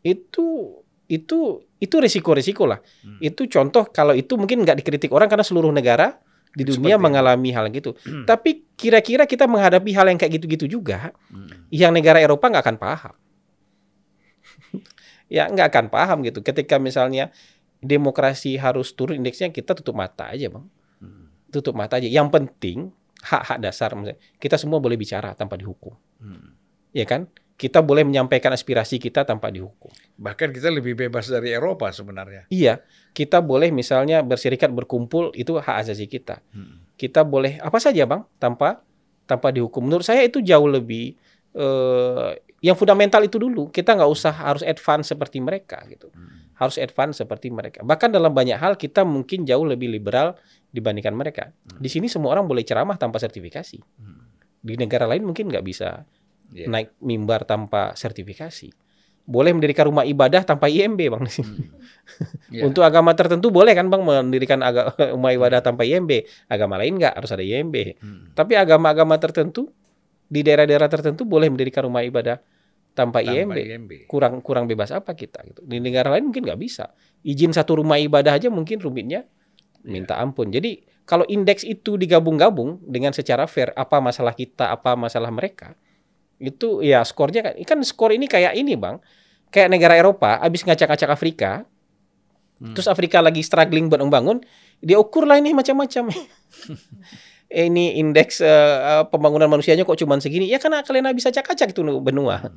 Itu itu itu resiko-resiko lah. Hmm. Itu contoh kalau itu mungkin nggak dikritik orang karena seluruh negara di dunia Seperti mengalami hal gitu. Tapi kira-kira kita menghadapi hal yang kayak gitu-gitu juga, Mm. yang negara Eropa nggak akan paham. Ya nggak akan paham gitu. Ketika misalnya demokrasi harus turun indeksnya, kita tutup mata aja, bang. Mm. Tutup mata aja. Yang penting hak-hak dasar, misalnya, kita semua boleh bicara tanpa dihukum, Mm. ya kan? Kita boleh menyampaikan aspirasi kita tanpa dihukum. Bahkan kita lebih bebas dari Eropa sebenarnya. Iya, kita boleh misalnya berserikat berkumpul itu hak asasi kita. Mm. Kita boleh apa saja bang tanpa tanpa dihukum. Menurut saya itu jauh lebih eh, yang fundamental itu dulu. Kita nggak usah harus advance seperti mereka gitu. Mm. Harus advance seperti mereka. Bahkan dalam banyak hal kita mungkin jauh lebih liberal dibandingkan mereka. Di sini semua orang boleh ceramah tanpa sertifikasi. Mm. Di negara lain mungkin nggak bisa Iya. naik mimbar tanpa sertifikasi. Boleh mendirikan rumah ibadah tanpa IMB bang di sini. Iya. Untuk agama tertentu boleh kan bang mendirikan aga- rumah ibadah tanpa IMB. Agama lain nggak harus ada IMB. Mm. Tapi agama-agama tertentu di daerah-daerah tertentu boleh mendirikan rumah ibadah tanpa, Tanpa IMB. IMB. Kurang kurang bebas apa kita gitu. Di negara lain mungkin nggak bisa. Izin satu rumah ibadah aja mungkin rumitnya minta ampun. Jadi kalau indeks itu digabung-gabung dengan secara fair apa masalah kita, apa masalah mereka, itu ya skornya kan kan skor ini kayak ini bang, kayak negara Eropa abis ngacak-ngacak Afrika, Hmm. terus Afrika lagi struggling buat membangun, dia ukur lah ini macam-macam. Eh, ini indeks eh, pembangunan manusianya kok cuman segini? Ya karena kalian bisa acak-acak itu benua.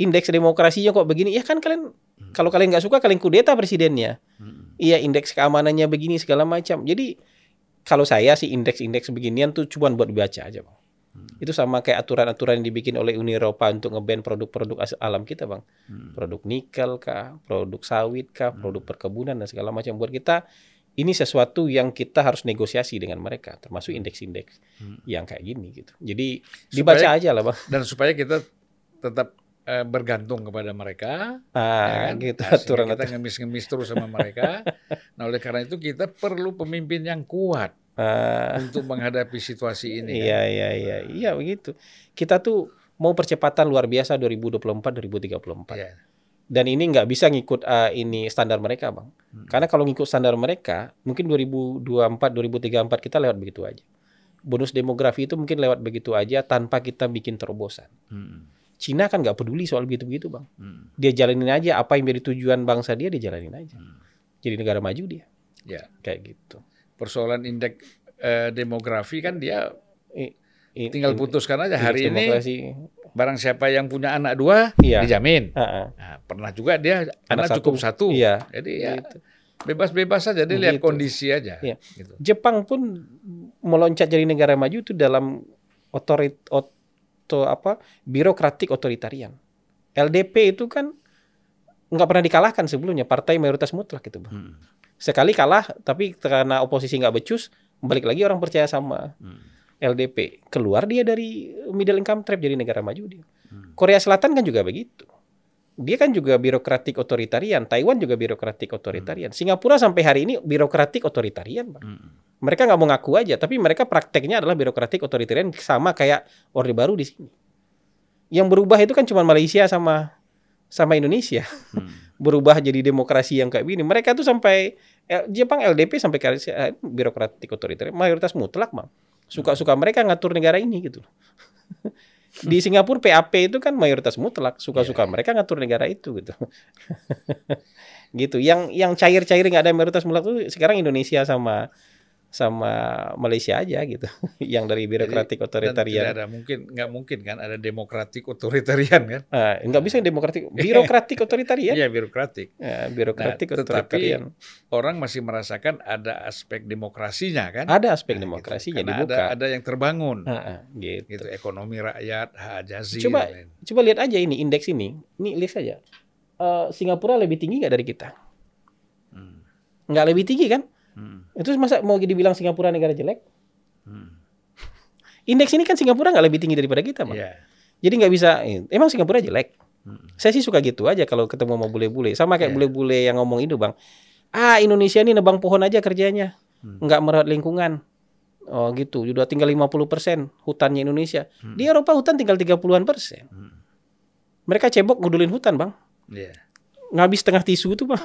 Indeks demokrasinya kok begini? Ya kan kalian kalau kalian nggak suka kalian kudeta presidennya. Mm. Iya indeks keamanannya begini segala macam. Jadi kalau saya sih indeks-indeks beginian tuh cuma buat baca aja bang. Itu sama kayak aturan-aturan yang dibikin oleh Uni Eropa untuk ngeban produk-produk alam kita bang. Hmm. Produk nikel kah, produk sawit kah, produk perkebunan dan segala macam. Buat kita ini sesuatu yang kita harus negosiasi dengan mereka, termasuk indeks-indeks yang kayak gini gitu. Jadi dibaca Supaya- aja lah bang. Dan supaya kita tetap eh, bergantung kepada mereka, Ah, ya kan? gitu Nah, aturan kita ngemis-ngemis terus sama mereka. nah, oleh karena itu kita perlu pemimpin yang kuat Ah, untuk menghadapi situasi ini. kan. Iya iya iya iya begitu. Kita tuh mau percepatan luar biasa 2024 2034. Iya. Dan ini nggak bisa ngikut uh, ini standar mereka, Bang. Hmm. Karena kalau ngikut standar mereka, mungkin 2024 2034 kita lewat begitu aja. Bonus demografi itu mungkin lewat begitu aja tanpa kita bikin terobosan. Hmm. Cina kan nggak peduli soal begitu-begitu, Bang. Hmm. Dia jalanin aja apa yang menjadi tujuan bangsa dia, dia jalanin aja. Hmm. Jadi negara maju dia. Ya, Kayak gitu. persoalan indeks eh, demografi kan dia I- i- tinggal in- putuskan aja hari ini demokrasi. barang siapa yang punya anak dua Iya. dijamin. Ah, ah. Nah, pernah juga dia anak, Anak satu. cukup satu. Iya. Jadi ya Gitu. bebas-bebas saja dia lihat Begitu. kondisi aja. Iya. Gitu. Jepang pun meloncat jadi negara maju itu dalam otorit oto apa birokratik otoritarian. LDP itu kan nggak pernah dikalahkan sebelumnya partai mayoritas mutlak itu bang. Hmm. Sekali kalah tapi karena oposisi nggak becus balik lagi orang percaya sama Hmm. LDP keluar dia dari middle income trap jadi negara maju dia. Hmm. Korea Selatan kan juga begitu. Dia kan juga birokratik otoritarian. Taiwan juga birokratik otoritarian. Singapura sampai hari ini birokratik otoritarian. Hmm. Mereka nggak mau ngaku aja, tapi mereka prakteknya adalah birokratik otoritarian sama kayak Orde Baru di sini. Yang berubah itu kan cuma Malaysia sama sama Indonesia Hmm. berubah jadi demokrasi yang kayak gini. Mereka tuh sampai eh, Jepang LDP sampai ke eh, birokratik otoriter mayoritas mutlak bang. Suka-suka mereka ngatur negara ini gitu. Di Singapura PAP itu kan mayoritas mutlak, suka-suka mereka ngatur negara itu gitu. gitu. Yang yang cair-cair nggak ada mayoritas mutlak itu sekarang Indonesia sama sama Malaysia aja gitu. yang dari birokratik otoritarian. ada mungkin nggak mungkin kan ada demokratik otoritarian kan? Ah, nggak bisa demokratik, birokratik otoritarian. Iya birokratik. Ya, birokratik Nah, otoritarian. Orang masih merasakan ada aspek demokrasinya kan? Ada aspek Nah, gitu. demokrasinya Karena dibuka. Ada, ada yang terbangun. Ah, ah, gitu. Gitu ekonomi rakyat, hak ajazi. Coba lain. coba lihat aja ini indeks ini. Ini lihat saja. Eh, Singapura lebih tinggi nggak dari kita? Hmm. Nggak lebih tinggi kan? Hmm. Itu masa mau dibilang Singapura negara jelek? Hmm. Indeks ini kan Singapura nggak lebih tinggi daripada kita, Bang. Iya. Jadi nggak bisa. eh, Emang Singapura jelek? Hmm. Saya sih suka gitu aja kalau ketemu sama bule-bule. Sama kayak bule-bule yang ngomong itu, Bang. Ah, Indonesia ini nebang pohon aja kerjanya. Hmm. Nggak merawat lingkungan. Oh gitu, udah tinggal 50% hutannya Indonesia. Hmm. Di Eropa hutan tinggal 30-an persen. Hmm. Mereka cebok ngudulin hutan, Bang. Iya. Ngabis setengah tisu tuh bang.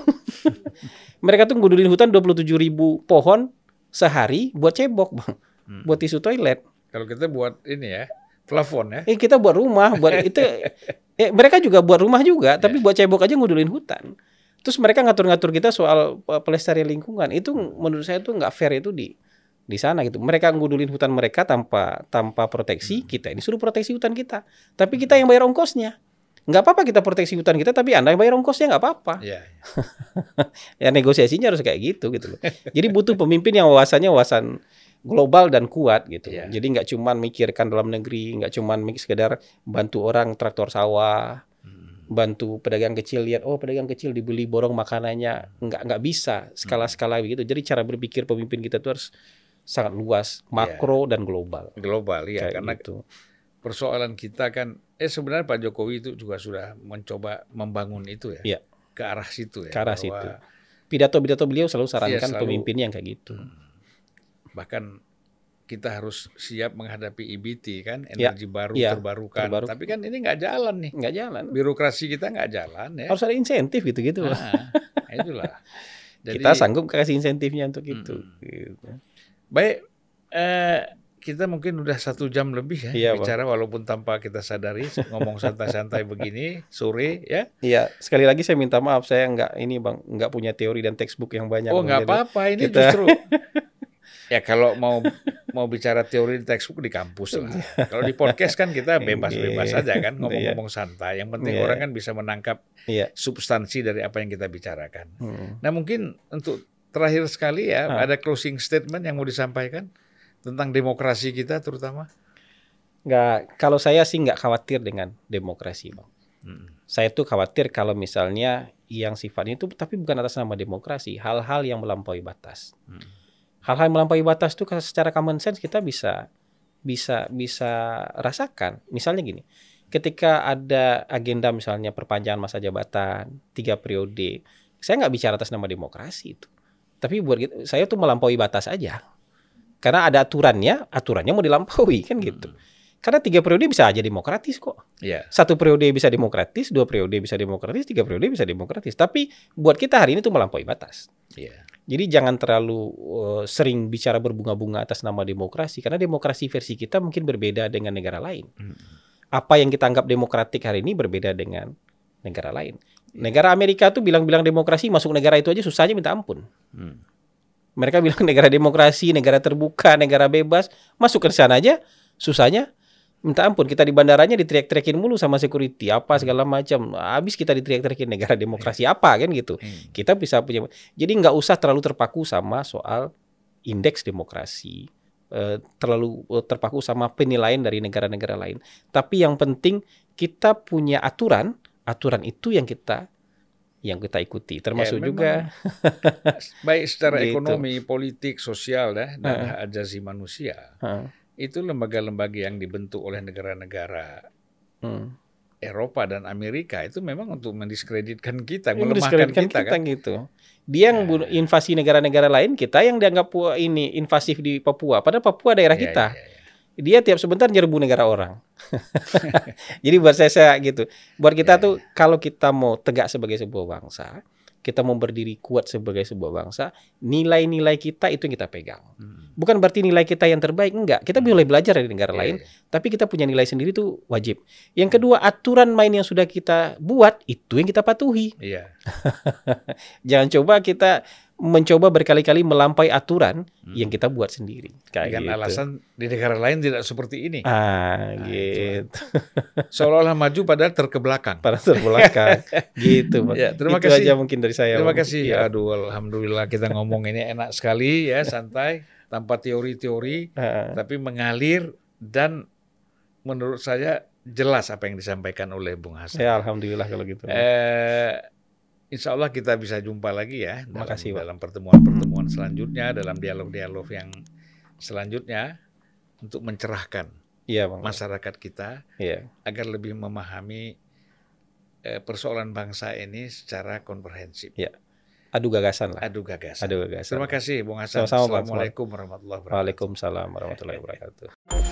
Mereka tuh ngudulin hutan 27 ribu pohon sehari buat cebok bang, Hmm. buat tisu toilet. Kalau kita buat ini ya, plafon ya. Eh kita buat rumah, buat itu. Eh, mereka juga buat rumah juga, tapi buat cebok aja ngudulin hutan. Terus mereka ngatur-ngatur kita soal eh, pelestarian lingkungan. Itu menurut saya tuh nggak fair itu di di sana gitu. Mereka ngudulin hutan mereka tanpa tanpa proteksi, kita ini suruh proteksi hutan kita. Tapi kita yang bayar ongkosnya. Nggak apa-apa kita proteksi hutan kita, tapi anda yang bayar ongkosnya nggak apa-apa. Iya. ya negosiasinya harus kayak gitu gitu loh. Jadi butuh pemimpin yang wawasannya wawasan global dan kuat gitu. Iya. Jadi nggak cuman mikirkan dalam negeri, nggak cuman mik- sekedar bantu orang traktor sawah, Hmm. bantu pedagang kecil lihat oh pedagang kecil dibeli borong makanannya, nggak nggak bisa skala-skala begitu. Jadi cara berpikir pemimpin kita tuh harus sangat luas, makro dan global. Global ya, Kayak karena gitu. Persoalan kita kan, eh sebenarnya Pak Jokowi itu juga sudah mencoba membangun itu ya, Iya. ke arah situ ya. Ke arah bahwa situ. Pidato-pidato beliau selalu sarankan selalu- pemimpin yang kayak gitu. Bahkan kita harus siap menghadapi EBT kan, Iya. energi baru Iya, terbarukan. terbaru. Tapi kan ini nggak jalan nih, Nggak jalan. birokrasi kita nggak jalan ya. Harus ada insentif gitu-gitu. Nah, itulah. Jadi, kita sanggup kasih insentifnya untuk itu. Mm-mm. Gitu. Baik, eh, kita mungkin udah satu jam lebih ya Iya, Bang. bicara walaupun tanpa kita sadari ngomong santai-santai begini sore ya. Iya, sekali lagi saya minta maaf saya nggak ini bang nggak punya teori dan textbook yang banyak. Oh Bang. nggak Jadi, apa-apa ini kita- justru ya kalau mau mau bicara teori di textbook di kampus lah. Kalau di podcast kan kita bebas-bebas Iya. saja kan ngomong-ngomong santai. Yang penting Iya. orang kan bisa menangkap Iya. substansi dari apa yang kita bicarakan. Hmm. Nah mungkin untuk terakhir sekali ya Ah. ada closing statement yang mau disampaikan tentang demokrasi kita terutama. Nggak, kalau saya sih nggak khawatir dengan demokrasi bang. Hmm. Saya tuh khawatir kalau misalnya yang sifatnya itu tapi bukan atas nama demokrasi, hal-hal yang melampaui batas. Hmm. Hal-hal yang melampaui batas tuh secara common sense kita bisa bisa bisa rasakan. Misalnya gini, ketika ada agenda misalnya perpanjangan masa jabatan tiga periode, saya nggak bicara atas nama demokrasi itu. Tapi buat saya tuh melampaui batas aja. Karena ada aturannya, aturannya mau dilampaui kan gitu. Karena tiga periode bisa aja demokratis kok. Ya. Satu periode bisa demokratis, dua periode bisa demokratis, tiga periode bisa demokratis. Tapi buat kita hari ini tuh melampaui batas. Iya. Jadi jangan terlalu uh, sering bicara berbunga-bunga atas nama demokrasi karena demokrasi versi kita mungkin berbeda dengan negara lain. Hmm. Apa yang kita anggap demokratik hari ini berbeda dengan negara lain. Negara Amerika tuh bilang-bilang demokrasi masuk negara itu aja susahnya minta ampun. Hmm. Mereka bilang negara demokrasi, negara terbuka, negara bebas, masuk ke sana aja susahnya minta ampun. Kita di bandaranya diteriak-teriakin mulu sama security apa segala macam. Habis kita diteriak-teriakin negara demokrasi apa kan gitu. Hmm. Kita bisa punya. Jadi nggak usah terlalu terpaku sama soal indeks demokrasi. eh, terlalu eh, terpaku sama penilaian dari negara-negara lain. Tapi yang penting kita punya aturan, aturan itu yang kita yang kita ikuti. Termasuk Ya, juga Baik secara Gitu. ekonomi, politik, sosial ya, dan Heeh. hak asasi manusia. Heeh. Itu lembaga-lembaga yang dibentuk oleh negara-negara hmm. Eropa dan Amerika itu memang untuk mendiskreditkan kita, melemahkan mendiskreditkan kita, kan. gitu. Dia yang Ya. invasi negara-negara lain, kita yang dianggap ini invasif di Papua. Padahal Papua daerah Ya, kita. ya, ya. Dia tiap sebentar nyerbu negara orang. Jadi buat saya, saya gitu. Buat kita Ya, tuh kalau kita mau tegak sebagai sebuah bangsa, kita mau berdiri kuat sebagai sebuah bangsa, nilai-nilai kita itu yang kita pegang. Hmm. Bukan berarti nilai kita yang terbaik, enggak. Kita boleh belajar dari negara Iya, lain, iya. tapi kita punya nilai sendiri tuh wajib. Yang kedua, aturan main yang sudah kita buat itu yang kita patuhi. Iya. Jangan coba kita mencoba berkali-kali melampaui aturan Hmm. yang kita buat sendiri. Kayak Dengan gitu. alasan di negara lain tidak seperti ini. Ah, Nah, gitu. Seolah-olah maju padahal terkebelakang. Para terbelakang. gitu. Ya, terima Itu kasih. aja mungkin dari saya. Terima kasih. Iya. Aduh, alhamdulillah kita ngomong ini enak sekali ya, santai, tanpa teori-teori, tapi mengalir dan menurut saya jelas apa yang disampaikan oleh Bung Hasan. ya alhamdulillah kalau gitu. Eh, insya Allah kita bisa jumpa lagi ya dalam, Makasih, Pak. dalam pertemuan-pertemuan selanjutnya, dalam dialog-dialog yang selanjutnya untuk mencerahkan Iya, Bang. masyarakat kita Iya. agar lebih memahami eh, persoalan bangsa ini secara komprehensif. Adu gagasan lah. Adu gagasan. Adu gagasan. Terima kasih Bung Hasan. Sama-sama. Assalamualaikum warahmatullahi wabarakatuh. Waalaikumsalam warahmatullahi wabarakatuh.